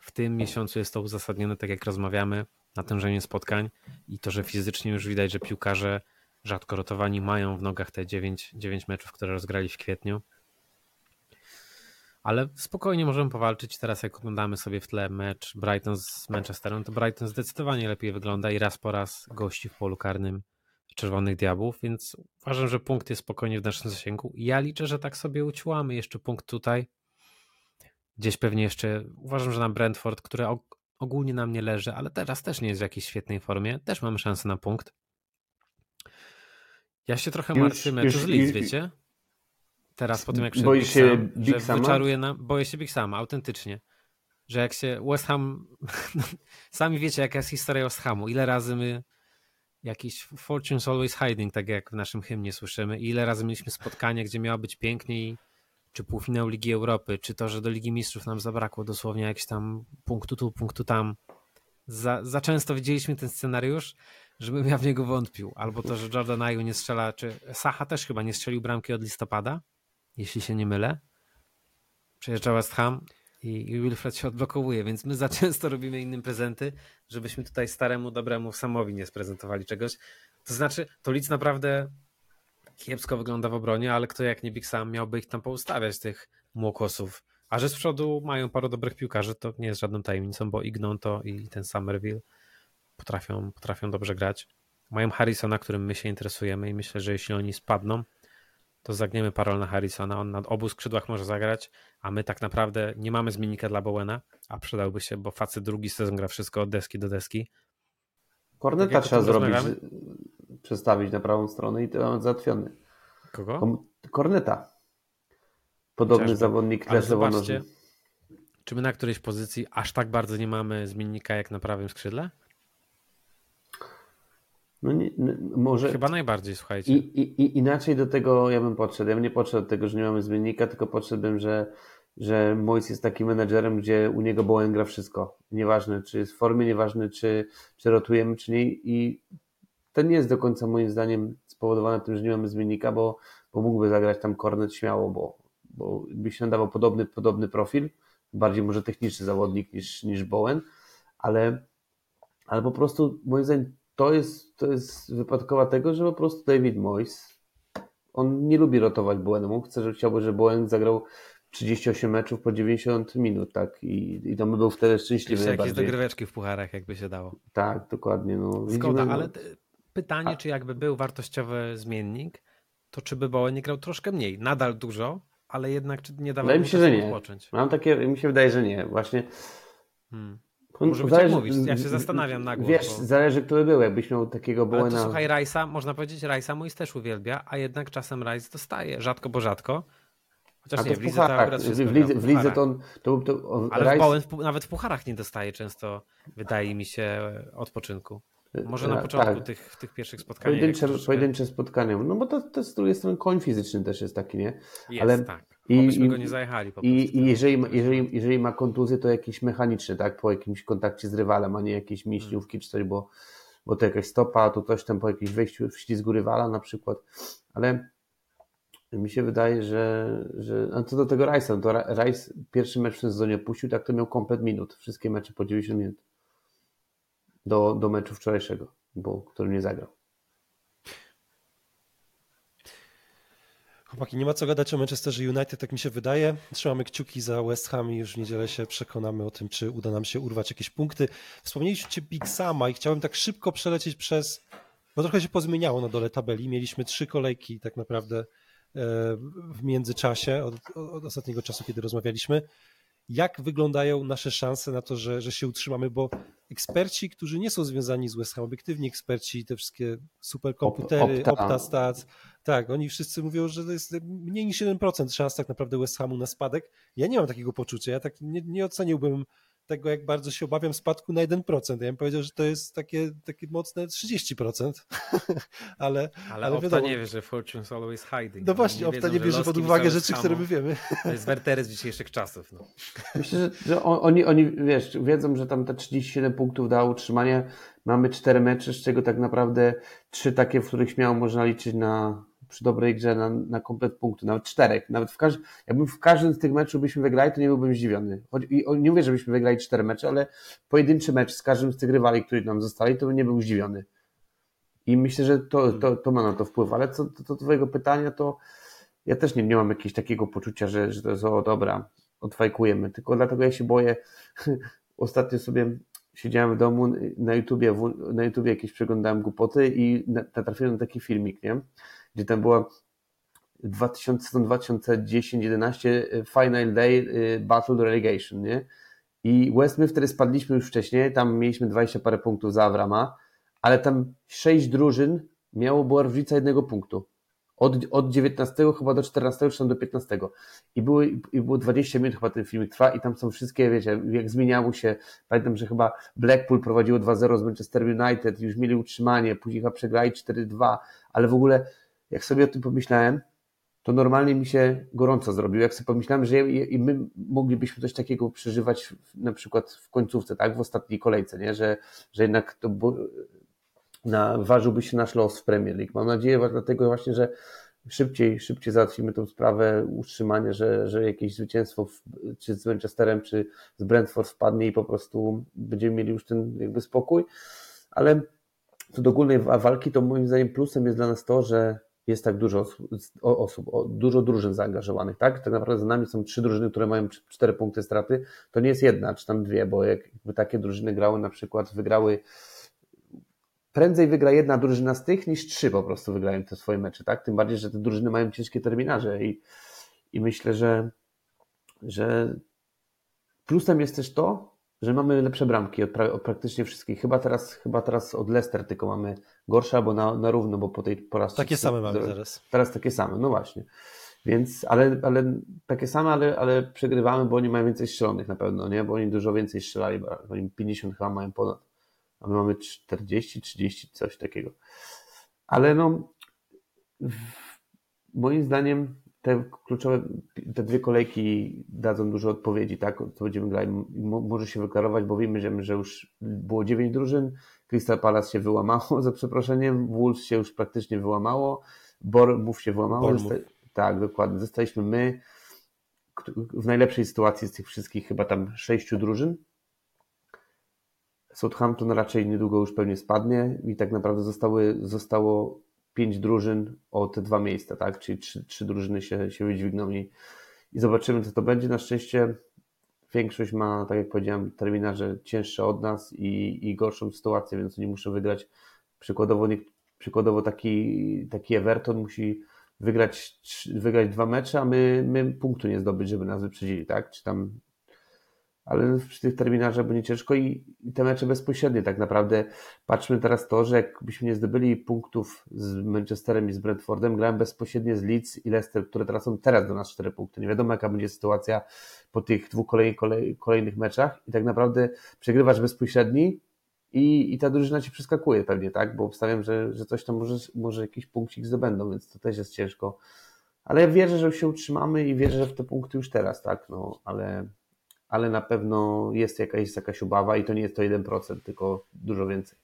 w tym miesiącu jest to uzasadnione, tak jak rozmawiamy, natężenie spotkań i to, że fizycznie już widać, że piłkarze rzadko rotowani mają w nogach te 9, 9 meczów, które rozgrali w kwietniu. Ale spokojnie możemy powalczyć. Teraz, jak oglądamy sobie w tle mecz Brighton z Manchesterem, to Brighton zdecydowanie lepiej wygląda i raz po raz gości w polu karnym Czerwonych Diabłów, więc uważam, że punkt jest spokojnie w naszym zasięgu. Ja liczę, że tak sobie uciłamy jeszcze punkt tutaj. Gdzieś pewnie jeszcze uważam, że na Brentford, które ogólnie nam nie leży, ale teraz też nie jest w jakiejś świetnej formie, też mamy szansę na punkt. Ja się trochę martwię meczu z Leeds, wiecie? Teraz po tym jak Boję Big się Sam, Big że wyczaruje nam, boję się Big Sama, autentycznie. Że jak się West Ham, sami wiecie jaka jest historia West Hamu, ile razy my jakiś Fortune's Always Hiding, tak jak w naszym hymnie słyszymy, ile razy mieliśmy spotkanie, gdzie miało być piękniej, czy półfinał Ligi Europy, czy to, że do Ligi Mistrzów nam zabrakło dosłownie jakieś tam punktu tu, punktu tam. Za, za często widzieliśmy ten scenariusz, żebym ja w niego wątpił. Albo to, że Jordan Ayew nie strzela, czy Saha też chyba nie strzelił bramki od listopada, jeśli się nie mylę. Przejeżdża West Ham i, i Wilfred się odblokowuje, więc my za często robimy innym prezenty, żebyśmy tutaj staremu, dobremu Samowi nie sprezentowali czegoś. To znaczy, to Leeds naprawdę kiepsko wygląda w obronie, ale kto jak nie Big Sam miałby ich tam poustawiać, tych młokosów. A że z przodu mają paru dobrych piłkarzy, to nie jest żadną tajemnicą, bo Ignon to i ten Somerville potrafią, potrafią dobrze grać. Mają Harrisona, którym my się interesujemy i myślę, że jeśli oni spadną, to zagniemy parol na Harrisona. On na obu skrzydłach może zagrać, a my tak naprawdę nie mamy zmiennika dla Bowena, a przydałby się, bo facet drugi sezon gra wszystko od deski do deski. Korneta tak trzeba zrobić, przestawić na prawą stronę i to mamy załatwiony. Kogo? Korneta. Podobny Chociażby. zawodnik też zobaczcie, czy my na którejś pozycji aż tak bardzo nie mamy zmiennika jak na prawym skrzydle? No nie, może... Chyba najbardziej, słuchajcie. I, i, inaczej do tego ja bym podszedł. Ja bym nie podszedł do tego, że nie mamy zmiennika, tylko podszedłbym, że, że Mois jest takim menedżerem, gdzie u niego Bowen gra wszystko. Nieważne, czy jest w formie, nieważne, czy, czy rotujemy, czy nie. I to nie jest do końca moim zdaniem spowodowane tym, że nie mamy zmiennika, bo, bo mógłby zagrać tam kornet śmiało, bo, bo by się nadawał podobny, podobny profil, bardziej może techniczny zawodnik niż, niż Bowen, ale, ale po prostu moim zdaniem to jest, to jest wypadkowa tego, że po prostu David Moyes on nie lubi rotować Bowenemu, chce, że chciałby, żeby Bowen zagrał 38 meczów po 90 minut, tak? I, i to by był wtedy szczęśliwy. Jeszcze jakieś dogryweczki w pucharach, jakby się dało. Tak, dokładnie. No, Zgoda, widzimy, no. ale pytanie, A... czy jakby był wartościowy zmiennik, to czy by Bowen nie grał troszkę mniej? Nadal dużo, ale jednak czy nie dawał Wydaje mi się, że nie. Odpocząć? Mam takie, mi się wydaje, że nie. Właśnie hmm. Może być zależy, mówisz, ja się zastanawiam na głos. Wiesz, bo... zależy kto by był, jakbyś miał takiego Bowena. Ale to słuchaj, Rajsa, można powiedzieć, Rajsa mój też uwielbia, a jednak czasem Rajs dostaje, rzadko bo rzadko. Chociaż a nie, w, lidze to akurat w, w, lidze, w lidze to, to, to, Ale Rice... w Bowen nawet w pucharach nie dostaje często, wydaje mi się, odpoczynku. Może na początku tak. tych, tych pierwszych spotkań. Pojedyncze, pojedyncze spotkania. No bo to, to z drugiej strony koń fizyczny też jest taki, nie? Jest, Ale tak. I, i, go nie zajechali po I, i jeżeli, jeżeli, jeżeli ma kontuzję, to jakiś mechaniczny, tak? Po jakimś kontakcie z rywalem, a nie jakieś mięśniówki hmm. czy coś, bo, bo to jakaś stopa, to coś tam po jakimś wejściu w ślizgu rywala na przykład. Ale mi się wydaje, że, że no co do tego Rice'a, no to Rice pierwszy mecz w sezonie puścił, tak to miał komplet minut. Wszystkie mecze po 90 minut do, do meczu wczorajszego, bo, który nie zagrał. Chłopaki, nie ma co gadać o Manchesterze United, tak mi się wydaje. Trzymamy kciuki za West Ham i już w niedzielę się przekonamy o tym, czy uda nam się urwać jakieś punkty. Wspomnieliście Big Sama i chciałem tak szybko przelecieć przez, bo trochę się pozmieniało na dole tabeli. Mieliśmy trzy kolejki tak naprawdę e, w międzyczasie, od, od ostatniego czasu, kiedy rozmawialiśmy jak wyglądają nasze szanse na to, że, że się utrzymamy, bo eksperci, którzy nie są związani z West Ham, obiektywni eksperci, te wszystkie superkomputery, Opta. OptaStats, tak, oni wszyscy mówią, że to jest mniej niż 1% szans tak naprawdę West Hamu na spadek. Ja nie mam takiego poczucia, ja tak nie, nie oceniłbym tego, jak bardzo się obawiam spadku na 1%. Ja bym powiedział, że to jest takie, takie mocne 30%, ale, ale, ale Opta nie wie, że Fortune's always hiding. No właśnie, Opta nie bierze pod uwagę rzeczy, które my wiemy. To jest Wertery z dzisiejszych czasów. No. Myślę, że, że oni, oni wiesz, wiedzą, że tam te 37 punktów da utrzymanie. Mamy cztery mecze, z czego tak naprawdę trzy takie, w których śmiało można liczyć na przy dobrej grze na, na komplet punktu, nawet czterech, nawet w każdym, jakbym w każdym z tych meczów byśmy wygrali, to nie byłbym zdziwiony. I nie mówię, żebyśmy wygrali cztery mecze, ale pojedynczy mecz z każdym z tych rywali, którzy nam zostali, to bym nie był zdziwiony. I myślę, że to, to, to ma na to wpływ, ale co do Twojego pytania, to ja też nie, nie mam jakiegoś takiego poczucia, że, że to jest o dobra, odfajkujemy, tylko dlatego ja się boję. Ostatnio sobie siedziałem w domu na YouTubie, na YouTubie jakieś przeglądałem głupoty i natrafiłem na taki filmik, nie? Gdzie tam była 2010-11 Final Day Battle Relegation, nie? I West my wtedy spadliśmy już wcześniej, tam mieliśmy 20 parę punktów za Avrama, ale tam sześć drużyn miało była różnica jednego punktu. Od, od 19 chyba do 14 czy tam do 15. I, były, I było 20 minut chyba ten filmik trwa i tam są wszystkie, wiecie, jak zmieniało się. Pamiętam, że chyba Blackpool prowadziło 2-0 z Manchester United, już mieli utrzymanie, później chyba przegrali 4-2, ale w ogóle jak sobie o tym pomyślałem, to normalnie mi się gorąco zrobił. Jak sobie pomyślałem, że i my moglibyśmy coś takiego przeżywać na przykład w końcówce, tak, w ostatniej kolejce, nie? Że, że jednak to na, ważyłby się nasz los w Premier League. Mam nadzieję dlatego właśnie, że szybciej, szybciej załatwimy tę sprawę utrzymania, że, że jakieś zwycięstwo w, czy z Manchesterem, czy z Brentford wpadnie i po prostu będziemy mieli już ten jakby spokój. Ale co do ogólnej walki, to moim zdaniem plusem jest dla nas to, że jest tak dużo osób, dużo drużyn zaangażowanych, tak? Tak naprawdę za nami są trzy drużyny, które mają cztery punkty straty. To nie jest jedna, czy tam dwie, bo jakby takie drużyny grały na przykład, wygrały prędzej wygra jedna drużyna z tych, niż trzy po prostu wygrają te swoje mecze, tak? Tym bardziej, że te drużyny mają ciężkie terminarze i, i myślę, że, że plusem jest też to, że mamy lepsze bramki od, pra, od, praktycznie wszystkich. Chyba teraz, chyba teraz od Leicester tylko mamy gorsze, albo na, na równo, bo po tej po Takie same mamy teraz. Teraz takie same, no właśnie. Więc, ale, ale takie same, ale, ale przegrywamy, bo oni mają więcej strzelonych na pewno, nie? Bo oni dużo więcej strzelali, bo oni 50 chyba mają ponad a my mamy 40, 30, coś takiego. Ale no, moim zdaniem te kluczowe, te dwie kolejki dadzą dużo odpowiedzi, tak, co będziemy grali. Może się wyklarować, bo wiemy, że, że już było dziewięć drużyn, Crystal Palace się wyłamało, za przeproszeniem, Wolves się już praktycznie wyłamało, Bournemouth się wyłamało. Tak, dokładnie. Zostaliśmy my w najlepszej sytuacji z tych wszystkich chyba tam sześciu drużyn, Southampton raczej niedługo już pewnie spadnie i tak naprawdę zostały, zostało pięć drużyn o te dwa miejsca, tak? Czyli trzy, trzy drużyny się, się wydźwigną i, i zobaczymy, co to będzie. Na szczęście większość ma, tak jak powiedziałem, terminarze cięższe od nas i, i gorszą sytuację, więc oni muszą wygrać. Przykładowo, nie, przykładowo taki, taki Everton musi wygrać, wygrać dwa mecze, a my, my punktu nie zdobyć, żeby nas wyprzedzili, tak? Czy tam ale przy tych terminarzach będzie ciężko i, i te mecze bezpośrednie tak naprawdę. Patrzmy teraz to, że jakbyśmy nie zdobyli punktów z Manchesterem i z Brentfordem, grałem bezpośrednio z Leeds i Leicester, które tracą teraz do nas 4 punkty. Nie wiadomo jaka będzie sytuacja po tych dwóch kolejnych, kolej, kolejnych meczach i tak naprawdę przegrywasz bezpośredni i, i ta drużyna ci przeskakuje pewnie, tak? Bo obstawiam, że, że coś tam może, może jakiś punkcik zdobędą, więc to też jest ciężko. Ale wierzę, że się utrzymamy i wierzę, że w te punkty już teraz, tak? No, ale ale na pewno jest jakaś, jakaś obawa i to nie jest to 1%, tylko dużo więcej.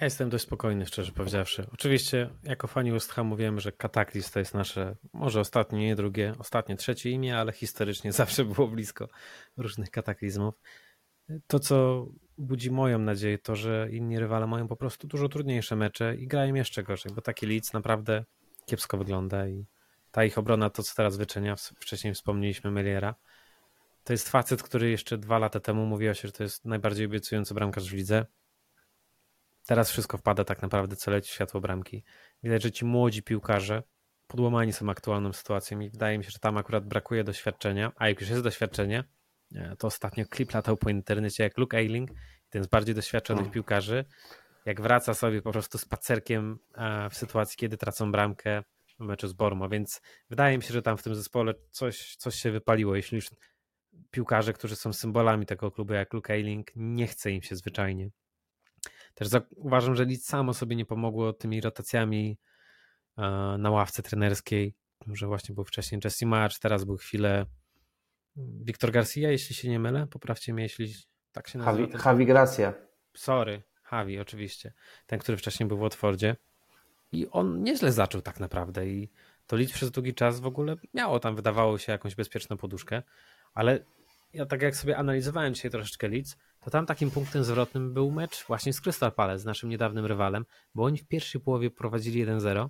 Ja jestem dość spokojny, szczerze powiedziawszy. Oczywiście, jako fani West Hamu wiem, że Kataklizm to jest nasze, może ostatnie, nie drugie, ostatnie, trzecie imię, ale historycznie zawsze było blisko różnych kataklizmów. To, co budzi moją nadzieję, to, że inni rywale mają po prostu dużo trudniejsze mecze i grają jeszcze gorzej, bo taki Leeds naprawdę kiepsko wygląda i ta ich obrona, to co teraz wyczynia, wcześniej wspomnieliśmy Meliera, to jest facet, który jeszcze dwa lata temu mówiło się, że to jest najbardziej obiecujący bramkarz w lidze. Teraz wszystko wpada tak naprawdę, co leci światło bramki. Widać, że ci młodzi piłkarze podłamani są aktualną sytuacją i wydaje mi się, że tam akurat brakuje doświadczenia, a jak już jest doświadczenie, e, to ostatnio klip latał po internecie jak Luke Ayling, ten z bardziej doświadczonych piłkarzy, jak wraca sobie po prostu spacerkiem e, w sytuacji, kiedy tracą bramkę w meczu z Bormo, więc wydaje mi się, że tam w tym zespole coś, coś się wypaliło, jeśli już piłkarze, którzy są symbolami tego klubu, jak Luke Ayling, nie chce im się zwyczajnie. Też uważam, że nic samo sobie nie pomogło tymi rotacjami e, na ławce trenerskiej, że właśnie był wcześniej Jesse March, teraz był chwilę Wiktor Garcia, jeśli się nie mylę, poprawcie mnie, jeśli tak się nazywa. Javi, Javi Gracia. Sorry, Javi, oczywiście. Ten, który wcześniej był w Watfordzie. I on nieźle zaczął tak naprawdę i to Leeds przez długi czas w ogóle miało tam, wydawało się, jakąś bezpieczną poduszkę, ale ja tak jak sobie analizowałem dzisiaj troszeczkę Leeds, to tam takim punktem zwrotnym był mecz właśnie z Crystal Palace, z naszym niedawnym rywalem, bo oni w pierwszej połowie prowadzili 1-0,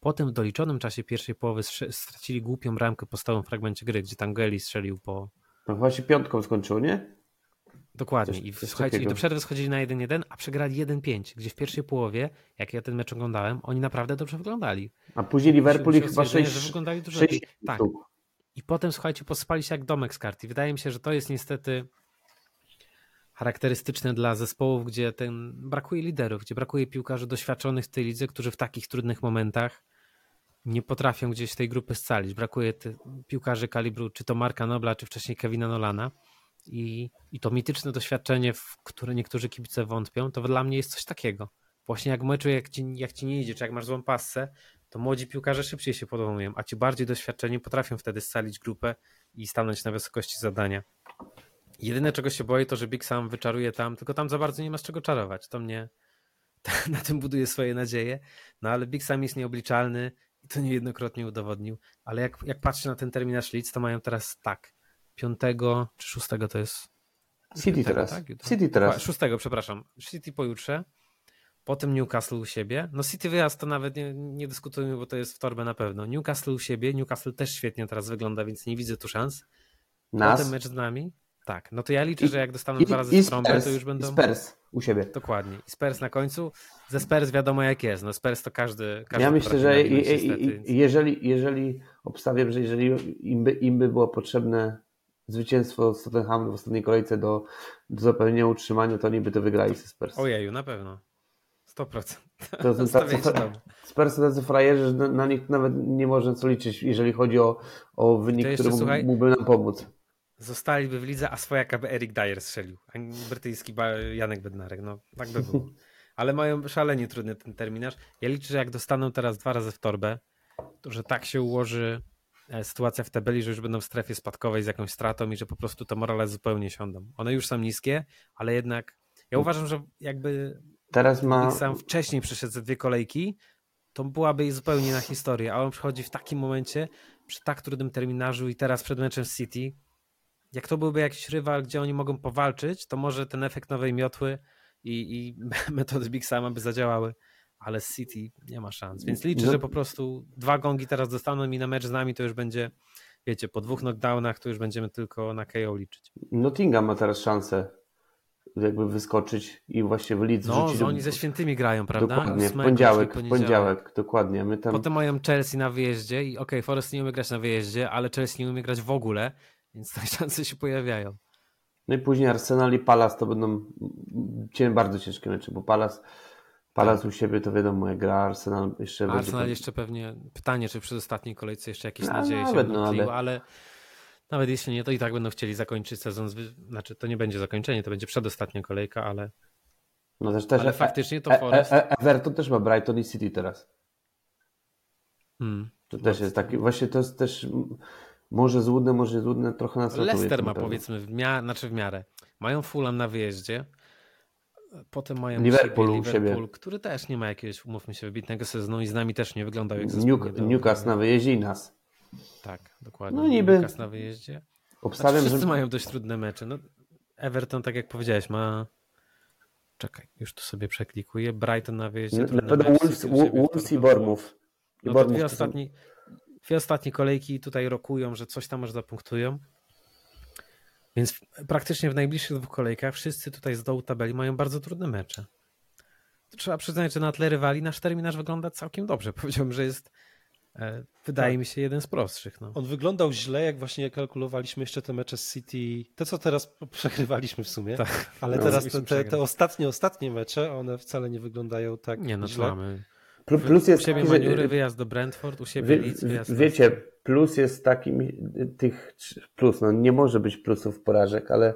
potem w doliczonym czasie pierwszej połowy stracili głupią bramkę po stałym fragmencie gry, gdzie Tangeli strzelił po... No właśnie piątką skończył, nie? Dokładnie. Coś- I coś słuchajcie, i do przerwy schodzili na 1-1, a przegrali 1-5, gdzie w pierwszej połowie, jak ja ten mecz oglądałem, oni naprawdę dobrze wyglądali. A później Liverpool Się chyba stwierdzenie, 6 że wyglądali dużo sześć lepiej. Tak. I potem, słuchajcie, posypali się jak domek z kart. I wydaje mi się, że to jest niestety charakterystyczne dla zespołów, gdzie ten brakuje liderów, gdzie brakuje piłkarzy doświadczonych w tej lidze, którzy w takich trudnych momentach nie potrafią gdzieś tej grupy scalić. Brakuje piłkarzy kalibru czy to Marka Nobla, czy wcześniej Kevina Nolana. I, I to mityczne doświadczenie, w które niektórzy kibice wątpią, to dla mnie jest coś takiego. Właśnie jak meczu, jak ci, jak ci nie idzie, czy jak masz złą passę, to młodzi piłkarze szybciej się podłamują, a ci bardziej doświadczeni potrafią wtedy scalić grupę i stanąć na wysokości zadania. Jedyne czego się boję to, że Big Sam wyczaruje tam, tylko tam za bardzo nie ma z czego czarować. To mnie na tym buduje swoje nadzieje. No ale Big Sam jest nieobliczalny i to niejednokrotnie udowodnił. Ale jak, jak patrzę na ten terminarz Leeds, to mają teraz tak. Piątego czy szóstego to jest City Piątego, teraz. tak? City teraz. Dokła- Szóstego, przepraszam. City pojutrze. Potem Newcastle u siebie. No City wyjazd to nawet nie, nie dyskutujmy, bo to jest w torbę na pewno. Newcastle u siebie. Newcastle też świetnie teraz wygląda, więc nie widzę tu szans. Nas. Potem mecz z nami. Tak, no to ja liczę, I- że jak dostaną I, dwa razy i trąbę, Spurs, to już będą... i Spurs u siebie. Dokładnie. I Spurs na końcu. Ze Spurs wiadomo jak jest. No Spurs to każdy, każdy Ja myślę, że i, niestety, jeżeli, jeżeli obstawiam, że jeżeli im by, im by było potrzebne zwycięstwo z Tottenhamem w ostatniej kolejce do, do zapewnienia utrzymania, to oni by to wygrali ze Spurs. Ojeju, na pewno. 100%. To są tacy, frajerzy, że na, nich nawet nie można co liczyć, jeżeli chodzi o, o wynik, jeszcze, który mógł- słuchaj, mógłby nam pomóc. Zostaliby w lidze, a swojaka by Eric Dyer strzelił, a brytyjski Janek Bednarek. No, tak by było. Ale mają szalenie trudny ten terminarz. Ja liczę, że jak dostaną teraz dwa razy w torbę, to że tak się ułoży e, sytuacja w tabeli, że już będą w strefie spadkowej z jakąś stratą i że po prostu te morale zupełnie siądą. One już są niskie, ale jednak ja uważam, że jakby Teraz ma. Sam wcześniej przyszedł ze dwie kolejki, to byłaby zupełnie inna historia, a on przychodzi w takim momencie, przy tak trudnym terminarzu i teraz przed meczem City, jak to byłby jakiś rywal, gdzie oni mogą powalczyć, to może ten efekt nowej miotły i, i metody Big Sama by zadziałały, ale City nie ma szans, więc liczę, No. że po prostu dwa gongi teraz dostaną i na mecz z nami to już będzie, wiecie, po dwóch knockdownach to już będziemy tylko na KO liczyć. Nottingham ma teraz szansę jakby wyskoczyć i właśnie w Leeds No, wrzucić. oni ze świętymi grają, prawda? Dokładnie, w poniedziałek, w poniedziałek, dokładnie. My tam... Potem mają Chelsea na wyjeździe i okej, okay, Forest nie umie grać na wyjeździe, ale Chelsea nie umie grać w ogóle, więc te szanse się pojawiają. No i później Arsenal i Palace to będą bardzo ciężkie mecze, bo Palace, Palace u siebie to wiadomo jak gra, Arsenal jeszcze A Arsenal będzie... jeszcze pewnie, pytanie, czy przy ostatniej kolejce jeszcze jakieś No, nadzieje nawet, się no, ale- ale... nawet jeśli nie, to i tak będą chcieli zakończyć sezon, znaczy to nie będzie zakończenie, to będzie przedostatnia kolejka, ale, No też, też ale faktycznie to e, Forest... e, e, Everton też ma Brighton i City teraz. Hmm. To też jest taki, właśnie to jest też może złudne, może złudne, trochę nas Leicester ma powiedzmy, w miarę, znaczy w miarę. Mają Fulham na wyjeździe, potem mają Liverpool siebie. Liverpool, który też nie ma jakiegoś, umówmy się, wybitnego sezonu i z nami też nie wyglądał jak zespół. Newcastle na wyjeździe i nas. Tak, dokładnie. No niby- Newcastle na wyjeździe. Znaczy, Obstawiam, wszyscy że mają dość trudne mecze. No, Everton, tak jak powiedziałeś, ma... Czekaj, już tu sobie przeklikuję. Brighton na wyjeździe. na Wolves, siebie, Wolves i Bournemouth. I No Bournemouth dwie, ostatni, dwie ostatnie kolejki tutaj rokują, że coś tam może zapunktują. Więc praktycznie w najbliższych dwóch kolejkach wszyscy tutaj z dołu tabeli mają bardzo trudne mecze. Trzeba przyznać, że na tle rywali nasz terminarz wygląda całkiem dobrze. Powiedziałbym, że jest, wydaje Tak. mi się, jeden z prostszych. No. On wyglądał źle, jak właśnie kalkulowaliśmy jeszcze te mecze z City. Te, co teraz przegrywaliśmy w sumie. Tak. Ale No, teraz te, te, te ostatnie, ostatnie mecze, one wcale nie wyglądają tak Nie, no źle. mamy. Plu- Plus jest u siebie taki, że- Maniury, wyjazd do Brentford, u siebie Wie, Leeds, wyjazd do- wiecie, plus jest takim tych plus, no nie może być plusów porażek, ale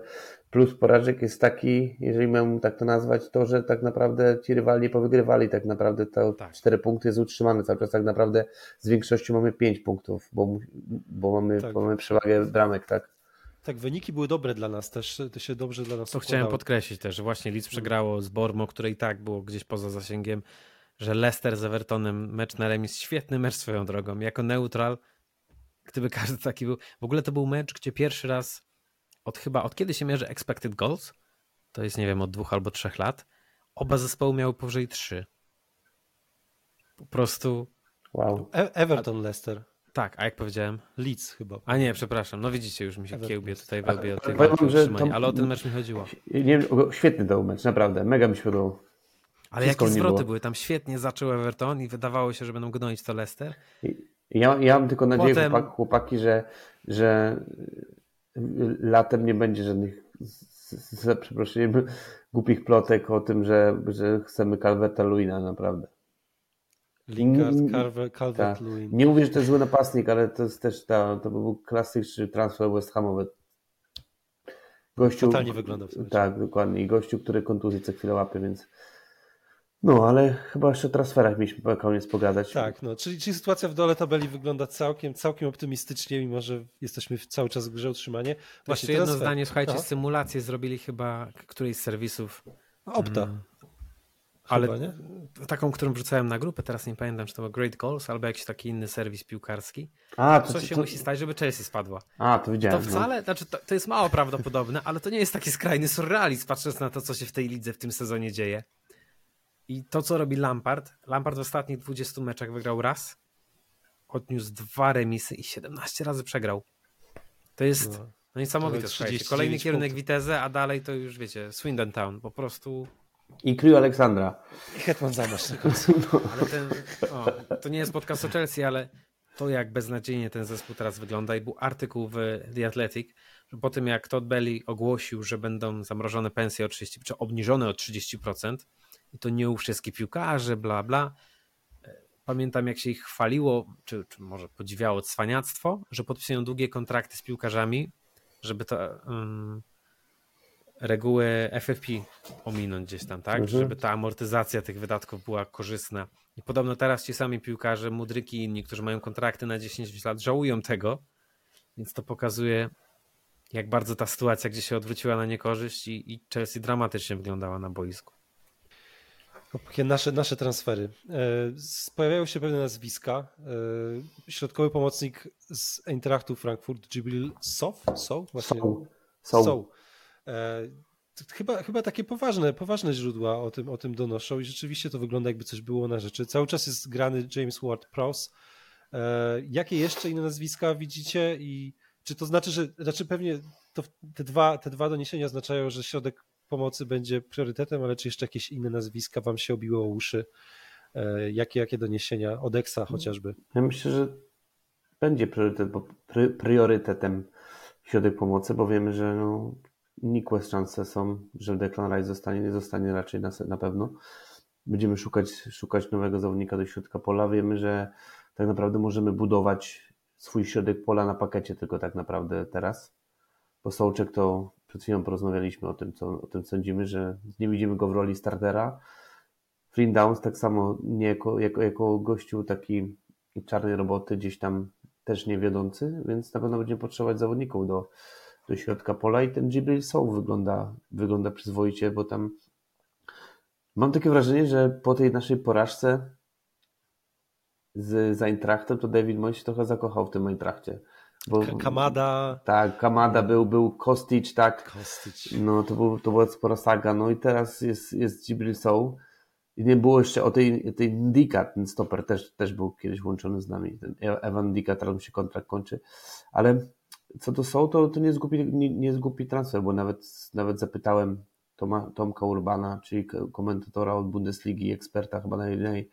plus porażek jest taki, jeżeli miałbym tak to nazwać, to, że tak naprawdę ci rywali nie powygrywali, tak naprawdę to Tak. cztery punkty jest utrzymane cały czas, tak naprawdę z większością mamy pięć punktów, bo, bo, mamy, Tak. bo mamy przewagę bramek, tak? Tak, wyniki były dobre dla nas też, to się dobrze dla nas To chciałem podkreślić też, że właśnie Leeds przegrało z Bormo, które i tak było gdzieś poza zasięgiem, że Leicester z Evertonem, mecz na remis, świetny mecz swoją drogą, jako neutral, gdyby każdy taki był. W ogóle to był mecz, gdzie pierwszy raz od chyba, od kiedy się mierzy expected goals, to jest nie wiem, od dwóch albo trzech lat, oba zespoły miały powyżej trzy. Po prostu Wow. E- Everton Leicester. Tak, a jak powiedziałem? Leeds chyba. A nie, przepraszam. No widzicie, już mi się Everton. kiełbie tutaj wełbie o tym powiem wam, że utrzymaniu, tam- ale o ten mecz mi chodziło. Nie świetny to był mecz, naprawdę. Mega mi się podobał. Ale Wszystko jakie zwroty były? Tam świetnie zaczął Everton i wydawało się, że będą gnoić to Leicester. Ja, ja mam tylko nadzieję, Potem- chłopak, chłopaki, że, że latem nie będzie żadnych, za przeproszeniem, głupich plotek o tym, że, że chcemy Calverta Luina, naprawdę. Lingard, Calvert, Calvert tak. Lewin. Nie mówię, że to jest zły napastnik, ale to jest też ta, to był klasyczny transfer West Hamowy. Gościu, Totalnie wyglądał w tym Tak, dokładnie. I gościu, który kontuzję co chwilę łapie, więc no, ale chyba jeszcze o transferach mieliśmy na koniec pogadać. Tak, no, czyli, czyli sytuacja w dole tabeli wygląda całkiem, całkiem optymistycznie, mimo że jesteśmy w- cały czas w grze utrzymanie. Właśnie jedno transfer. zdanie, słuchajcie, Aha. symulację zrobili chyba którejś z serwisów, Opta. Mm. ale Chyba, nie? taką, którą wrzucałem na grupę, teraz nie pamiętam, czy to był Great Goals albo jakiś taki inny serwis piłkarski. A, to, Co to, się to, musi stać, żeby Chelsea spadła? a, to To widziałem. no. wcale, znaczy to, to jest mało prawdopodobne, ale to nie jest taki skrajny surrealizm, patrząc na to, co się w tej lidze w tym sezonie dzieje. I to, co robi Lampard, Lampard w ostatnich 20 meczach wygrał raz, odniósł dwa remisy i 17 razy przegrał. To jest No. no, niesamowite, To słuchajcie. 39 Kolejny kierunek punktów. Witezy, a dalej to już, wiecie, Swindon Town, po prostu... I Crew Aleksandra. I Hetman Zamasz. Ale ten, o, to nie jest podcast o Chelsea, ale to jak beznadziejnie ten zespół teraz wygląda i był artykuł w The Athletic, że po tym jak Todd Belly ogłosił, że będą zamrożone pensje o 30, czy obniżone o 30% i to nie u wszystkich piłkarzy, bla bla. E, Pamiętam jak się ich chwaliło, czy, czy może podziwiało cwaniactwo, że podpisują długie kontrakty z piłkarzami, żeby to um, reguły FFP ominąć gdzieś tam, tak? Mhm. Żeby ta amortyzacja tych wydatków była korzystna. I podobno teraz ci sami piłkarze, Mudryki i inni, którzy mają kontrakty na 10 lat, żałują tego, więc to pokazuje, jak bardzo ta sytuacja gdzieś się odwróciła na niekorzyść i, i Chelsea dramatycznie wyglądała na boisku. Takie Nasze, nasze transfery. E, Pojawiają się pewne nazwiska. E, Środkowy pomocnik z Eintrachtu Frankfurt, Jibril Sow? Sow? Właśnie. Są. Są. E, Chyba, chyba takie poważne, poważne źródła o tym, o tym donoszą i rzeczywiście to wygląda jakby coś było na rzeczy. Cały czas jest grany James Ward-Prowse. Jakie jeszcze inne nazwiska widzicie i czy to znaczy, że znaczy pewnie to te dwa, te dwa doniesienia oznaczają, że środek pomocy będzie priorytetem, ale czy jeszcze jakieś inne nazwiska wam się obiło o uszy? E, Jakie, jakie doniesienia? Odexa chociażby. Ja myślę, że będzie priorytet, bo priorytetem środek pomocy, bo wiemy, że no, nikłe szanse są, że Declan Rice zostanie, nie zostanie raczej na, na pewno. Będziemy szukać, szukać nowego zawodnika do środka pola. Wiemy, że tak naprawdę możemy budować swój środek pola na pakecie tylko tak naprawdę teraz. Bo Sołczek to przed chwilą porozmawialiśmy o tym, co o tym sądzimy, że nie widzimy go w roli startera. Flynn Downs tak samo nie jako, jako, jako gościu taki czarnej roboty, gdzieś tam też nie wiodący, więc na pewno będziemy potrzebować zawodników do, do środka pola i ten Jibril Sow wygląda, wygląda przyzwoicie, bo tam mam takie wrażenie, że po tej naszej porażce z, z Eintrachtem, to David Moyes się trochę zakochał w tym Eintrachcie. Bo, Kamada, Tak, Kamada był, był Kostic, tak, Kostyć. no to, był, to była spora saga. No i teraz jest, jest Jibril Sow. I nie było jeszcze o tej, tej Ndika, ten stoper też, też był kiedyś łączony z nami. Ten Evan Ndika, teraz mu się kontrakt kończy. Ale co do Sow, to, to nie, głupi, nie, nie głupi transfer, bo nawet, nawet zapytałem Toma, Tomka Urbana, czyli komentatora od Bundesligi, eksperta chyba naj, naj,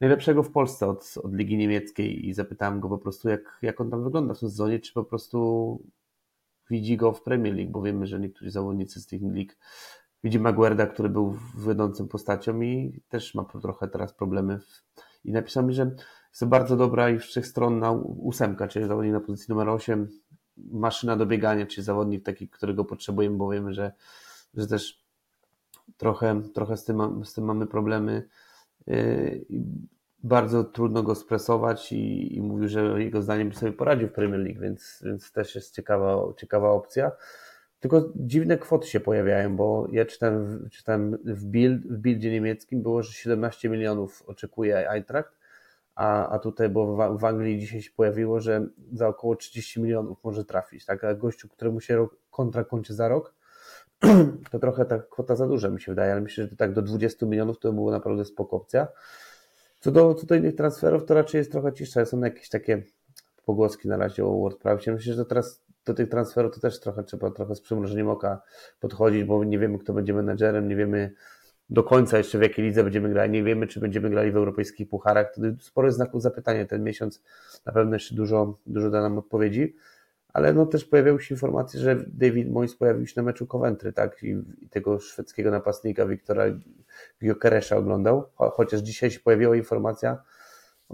najlepszego w Polsce od, od Ligi Niemieckiej i zapytałem go po prostu, jak, jak on tam wygląda w tym sezonie, czy po prostu widzi go w Premier League, bo wiemy, że niektórzy zawodnicy z tych lig widzi Maguerda, który był wiodącą postacią i też ma trochę teraz problemy. I napisał mi, że jest bardzo dobra i wszechstronna ósemka, czyli zawodnik na pozycji numer 8, maszyna do biegania, czyli zawodnik taki, którego potrzebujemy, bo wiemy, że, że też trochę, trochę z, tym, z tym mamy problemy. I Bardzo trudno go stresować i, i mówił, że jego zdaniem by sobie poradził w Premier League, więc, więc też jest ciekawa, ciekawa opcja. Tylko dziwne kwoty się pojawiają, bo ja czytałem, w- czytałem w, Bild, w Bildzie niemieckim było, że 17 milionów oczekuje Eintracht, a, a tutaj w, w Anglii dzisiaj się pojawiło, że za około 30 milionów może trafić. Tak? A gościu, któremu się rok, kontrakt kończy za rok, to trochę ta kwota za duża mi się wydaje, ale myślę, że to tak do 20 milionów to było naprawdę spoko opcja. Co do, co do innych transferów, to raczej jest trochę cisza. Są jakieś takie pogłoski na razie o WordPressie. Myślę, że to teraz do tych transferów to też trochę trzeba trochę z przymrużeniem oka podchodzić, bo nie wiemy, kto będzie menedżerem, nie wiemy do końca jeszcze w jakiej lidze będziemy grali, nie wiemy, czy będziemy grali w europejskich pucharach. Wtedy sporo znaków zapytania. Ten miesiąc na pewno jeszcze dużo, dużo da nam odpowiedzi, ale no też pojawiały się informacje, że David Moyes pojawił się na meczu Coventry, tak, i, i tego szwedzkiego napastnika Wiktora Gyokeresza oglądał, chociaż dzisiaj się pojawiła informacja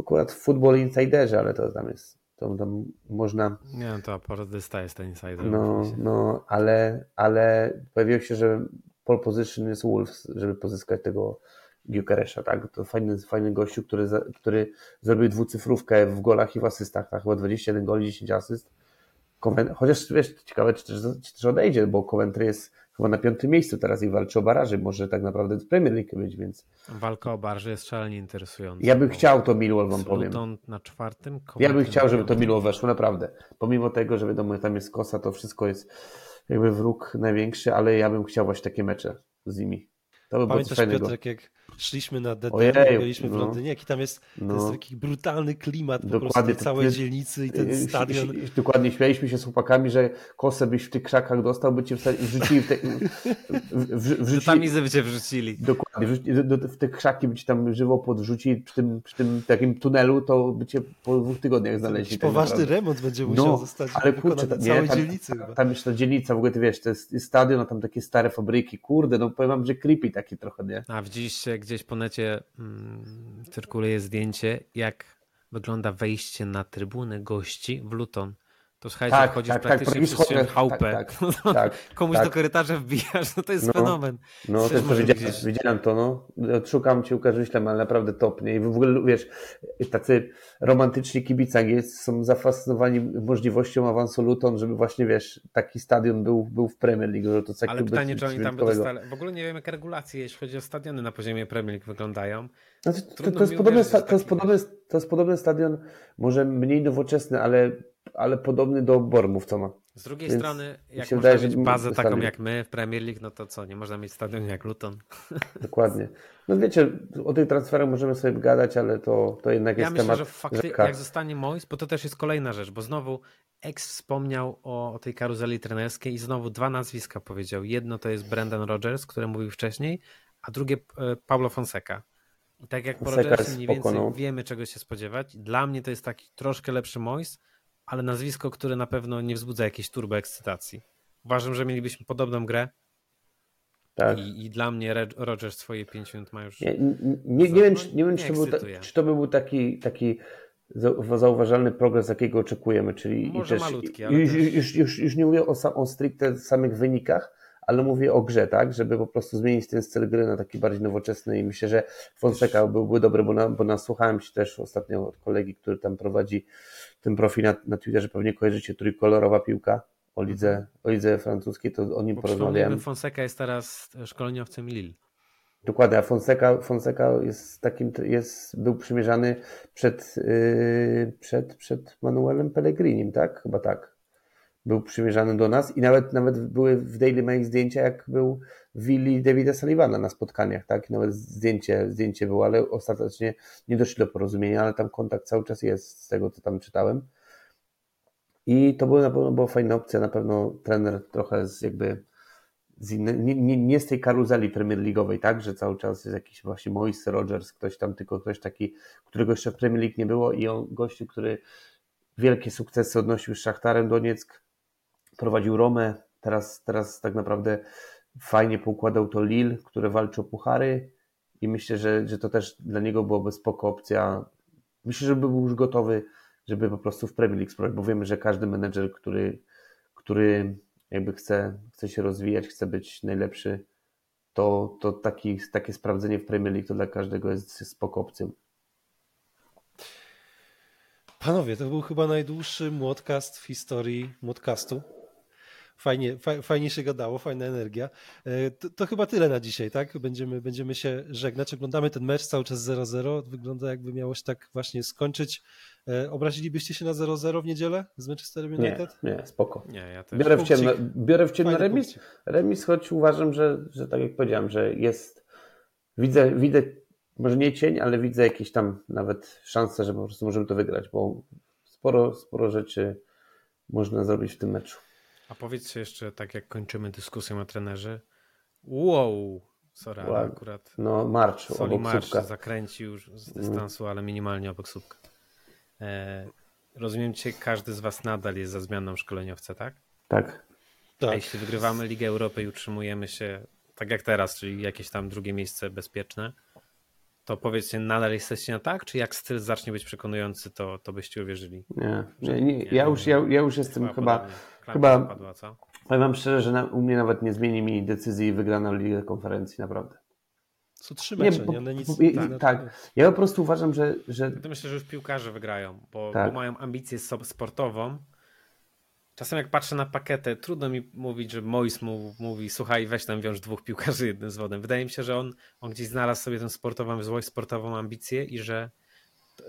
akurat w Football Insiderze, ale to tam jest to tam można... Nie wiem, to aparodysta jest ten insider. No, no ale, ale pojawiło się, że pole position jest Wolves, żeby pozyskać tego Gyökeresza, tak? To fajny, fajny gościu, który, który zrobił dwucyfrówkę w golach i w asystach, tak? Chyba 21 goli, 10 asyst. Chociaż wiesz, ciekawe, czy też, czy też odejdzie, bo Coventry jest chyba na piątym miejscu teraz i walczy o baraży. Może tak naprawdę w Premier League być, więc. Walka o baraży jest szalenie interesująca. Ja bym chciał to Millwall, wam powiem. Na czwartym. Ja bym chciał, żeby to Millwall weszło, naprawdę. Pomimo tego, że wiadomo, tam jest kosa, to wszystko jest jakby wróg największy, ale ja bym chciał właśnie takie mecze z nimi. To by Pamiętasz, było coś Piotrek, jak szliśmy na DD, byliśmy w no. Londynie, jaki tam jest, no. jest taki brutalny klimat Dokładnie, po prostu całej dzielnicy i ten stadion. Dokładnie, śmialiśmy się z chłopakami, że kosę byś w tych krzakach dostał, by cię wrzucili w te... W, w, Tamizę by cię wrzucili. Dokładnie, w te krzaki by ci tam żywo podrzucili przy tym, przy tym takim tunelu, to by cię po dwóch tygodniach znaleźli. Tak poważny naprawdę. remont będzie musiał no, zostać ale kurczę, całej nie, tam, dzielnicy. Tam, tam jeszcze ta dzielnica, w ogóle ty wiesz, to jest stadion, a tam takie stare fabryki, kurde, no powiem wam, że creepy taki trochę, nie? A widzieliście gdzieś po necie mm, cyrkuluje zdjęcie, jak wygląda wejście na trybunę gości w Luton. To słuchajcie, tak, chodzisz tak, tak praktycznie tak, przez chałupę. Tak, tak, tak, Komuś do korytarza wbijasz, no to jest no, fenomen. No, też to widziałem, widziałem to, no. Szukam cię, ukażę ślem, ale naprawdę topnie. I w ogóle, wiesz, tacy romantyczni kibice angielscy są zafascynowani możliwością awansu Luton, żeby właśnie, wiesz, taki stadion był, był w Premier League. Że to coś ale pytanie, czy oni tam by dostali... W ogóle nie wiem, jakie regulacje, jeśli chodzi o stadiony na poziomie Premier League wyglądają. Znaczy, to, to, jest podobny, to, jest podobny, to jest podobny stadion, może mniej nowoczesny, ale ale podobny do Bormów, co ma. Z drugiej Więc strony, jak można wydaje, mieć bazę taką jak my w Premier League, no to co, nie można mieć stadion jak Luton. Dokładnie. No wiecie, o tych transferach możemy sobie gadać, ale to, to jednak ja jest myślę, temat że fakty, jak zostanie Mois, bo to też jest kolejna rzecz, bo znowu Ex wspomniał o, o tej karuzeli trenerskiej i znowu dwa nazwiska powiedział. Jedno to jest Brendan Rodgers, który mówił wcześniej, a drugie e, Pablo Fonseca. I tak jak po Rodgersie mniej więcej no. wiemy czego się spodziewać, dla mnie to jest taki troszkę lepszy Mois, ale nazwisko, które na pewno nie wzbudza jakiejś turbo ekscytacji. Uważam, że mielibyśmy podobną grę. Tak. I, I, dla mnie Rogers swoje 5 minut ma już. Nie, nie, nie wiem, czy, nie wiem czy, to był, czy to by był taki, taki zauważalny progres, jakiego oczekujemy. Czyli Może też, malutki, ale już, też... już, już, już nie mówię o, o stricte samych wynikach, ale mówię o grze, tak, żeby po prostu zmienić ten styl gry na taki bardziej nowoczesny i myślę, że Fonseca byłby dobry, bo, na, bo nasłuchałem się też ostatnio od kolegi, który tam prowadzi ten profil na, na Twitterze, pewnie kojarzycie, trójkolorowa piłka o lidze, mhm. o lidze francuskiej, to o nim porozmawiałem. Fonseca jest teraz szkoleniowcem Lille. Dokładnie, a Fonseca, Fonseca jest takim, jest, był przymierzany przed, yy, przed, przed Manuelem Pellegrinim, tak? Chyba tak był przymierzany do nas i nawet, nawet były w Daily Mail zdjęcia, jak był w willi Davida Sullivana na spotkaniach, tak? I nawet zdjęcie, zdjęcie było, ale ostatecznie nie doszli do porozumienia, ale tam kontakt cały czas jest z tego, co tam czytałem. I to była na pewno była fajna opcja, na pewno trener trochę z jakby z inne, nie, nie, nie, z tej karuzeli Premier League'owej, tak, że cały czas jest jakiś właśnie Moise Rogers, ktoś tam, tylko ktoś taki, którego jeszcze w Premier League nie było i on gościu, który wielkie sukcesy odnosił z Szachtarem Donieck, prowadził Romę, teraz, teraz tak naprawdę fajnie poukładał to Lille, które walczy o puchary i myślę, że, że to też dla niego byłoby spoko opcja. Myślę, że by był już gotowy, żeby po prostu w Premier League spróbować, bo wiemy, że każdy menedżer, który, który jakby chce, chce się rozwijać, chce być najlepszy, to, to taki, takie sprawdzenie w Premier League to dla każdego jest spoko opcją. Panowie, to był chyba najdłuższy młodcast w historii młodcastu fajnie, fajnie się gadało, fajna energia. E, to, to, chyba tyle na dzisiaj, tak? Będziemy, będziemy się żegnać. Oglądamy ten mecz cały czas 0-0. Wygląda jakby miało się tak właśnie skończyć. E, obrazilibyście się na 0-0 w niedzielę z Manchester United? Nie, nie spoko. Nie, ja też. Biorę w ciemno, biorę w ciemno remis, remis, choć uważam, że, że tak jak powiedziałem, że jest, widzę, widzę może nie cień, ale widzę jakieś tam nawet szanse, że po prostu możemy to wygrać, bo sporo, sporo rzeczy można zrobić w tym meczu. A powiedzcie jeszcze, tak jak kończymy dyskusję o trenerze, wow, sorry, ale Ładnie. akurat No, marcz, Soli obok słupka. zakręcił już z Mhm. dystansu, ale minimalnie obok słupka. E, rozumiem cię, każdy z was nadal jest za zmianą szkoleniowca, tak? Tak. A Tak. jeśli wygrywamy Ligę Europy i utrzymujemy się tak jak teraz, czyli jakieś tam drugie miejsce bezpieczne, to powiedzcie, nadal jesteście na tak? Czy jak styl zacznie być przekonujący, to, to byście uwierzyli? Nie, nie, nie, ja, już, ja, ja już jestem chyba, podobnie. Klamka chyba- zapadła, co? powiem wam szczerze, że na, u mnie nawet nie zmieni mi decyzji wygrana Ligę Konferencji, naprawdę. Są trzy mecze, bo- nie? One nic bo- i- tak, tak. Ja po prostu uważam, że, że Ja myślę, że już piłkarze wygrają, bo, Tak. bo mają ambicję sportową. Czasem jak patrzę na paketę, trudno mi mówić, że Mois mu, mówi, słuchaj, weź tam wiąż dwóch piłkarzy jednym z wodem. Wydaje mi się, że on, on gdzieś znalazł sobie tę sportową złość, sportową ambicję i że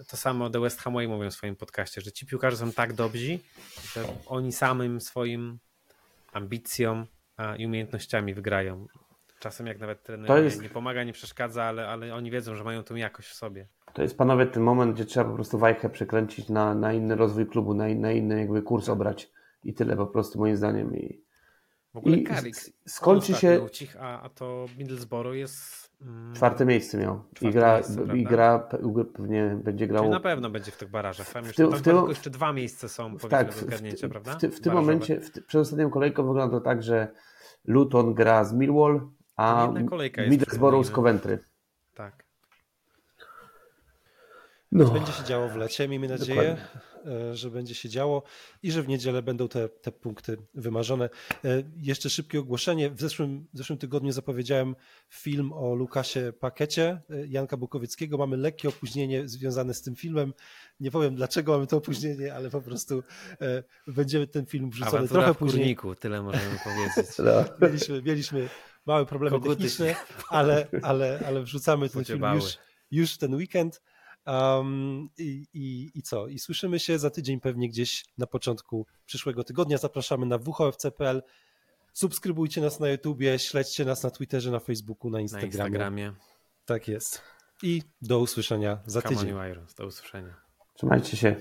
to, samo The West Ham mówią w swoim podcaście, że ci piłkarze są tak dobrzy, że oni samym swoim ambicją a, i umiejętnościami wygrają. Czasem jak nawet trener jest- nie pomaga, nie przeszkadza, ale, ale oni wiedzą, że mają tą jakość w sobie. to jest panowie ten moment, gdzie trzeba po prostu wajchę przekręcić na, na inny rozwój klubu, na, na inny jakby kurs obrać i tyle po prostu moim zdaniem. I, W ogóle I skończy się- Cich, a, a to Middlesbrough jest. Mm, czwarte miejsce miał. I Czwarte gra, miejsce, i gra pe- pewnie będzie grał. Czyli na pewno będzie w tych barażach. Tam, już, tym- tam w tym- tylko jeszcze dwa miejsca są powiedzmy tak, do w, w, zgadnięcia, w, prawda? w, ty- w tym momencie, w, ty- przed ostatnią kolejką wygląda to tak, że Luton gra z Millwall, a Middlesbrough z przypomnijmy. Coventry. Tak. No. Będzie się działo w lecie, miejmy nadzieję, e, że będzie się działo i że w niedzielę będą te, te punkty wymarzone. E, Jeszcze szybkie ogłoszenie. W zeszłym, w zeszłym tygodniu zapowiedziałem film o Lukasie Pakecie e, Janka Bukowieckiego. Mamy lekkie opóźnienie związane z tym filmem. Nie powiem dlaczego mamy to opóźnienie, ale po prostu e, będzie ten film wrzucony Awantura trochę w później. kurniku, tyle możemy powiedzieć. No. Mieliśmy, mieliśmy małe problemy Koguty techniczne, ale, ale, ale wrzucamy ten film już, już w ten weekend. Um, i, i, I co? I słyszymy się za tydzień pewnie gdzieś na początku przyszłego tygodnia. Zapraszamy na www.fc.pl. Subskrybujcie nas na YouTubie, śledźcie nas na Twitterze, na Facebooku, na Na Instagramie. Instagramie. Tak jest. I do usłyszenia za Come on, tydzień. Irons. Do usłyszenia. Trzymajcie się.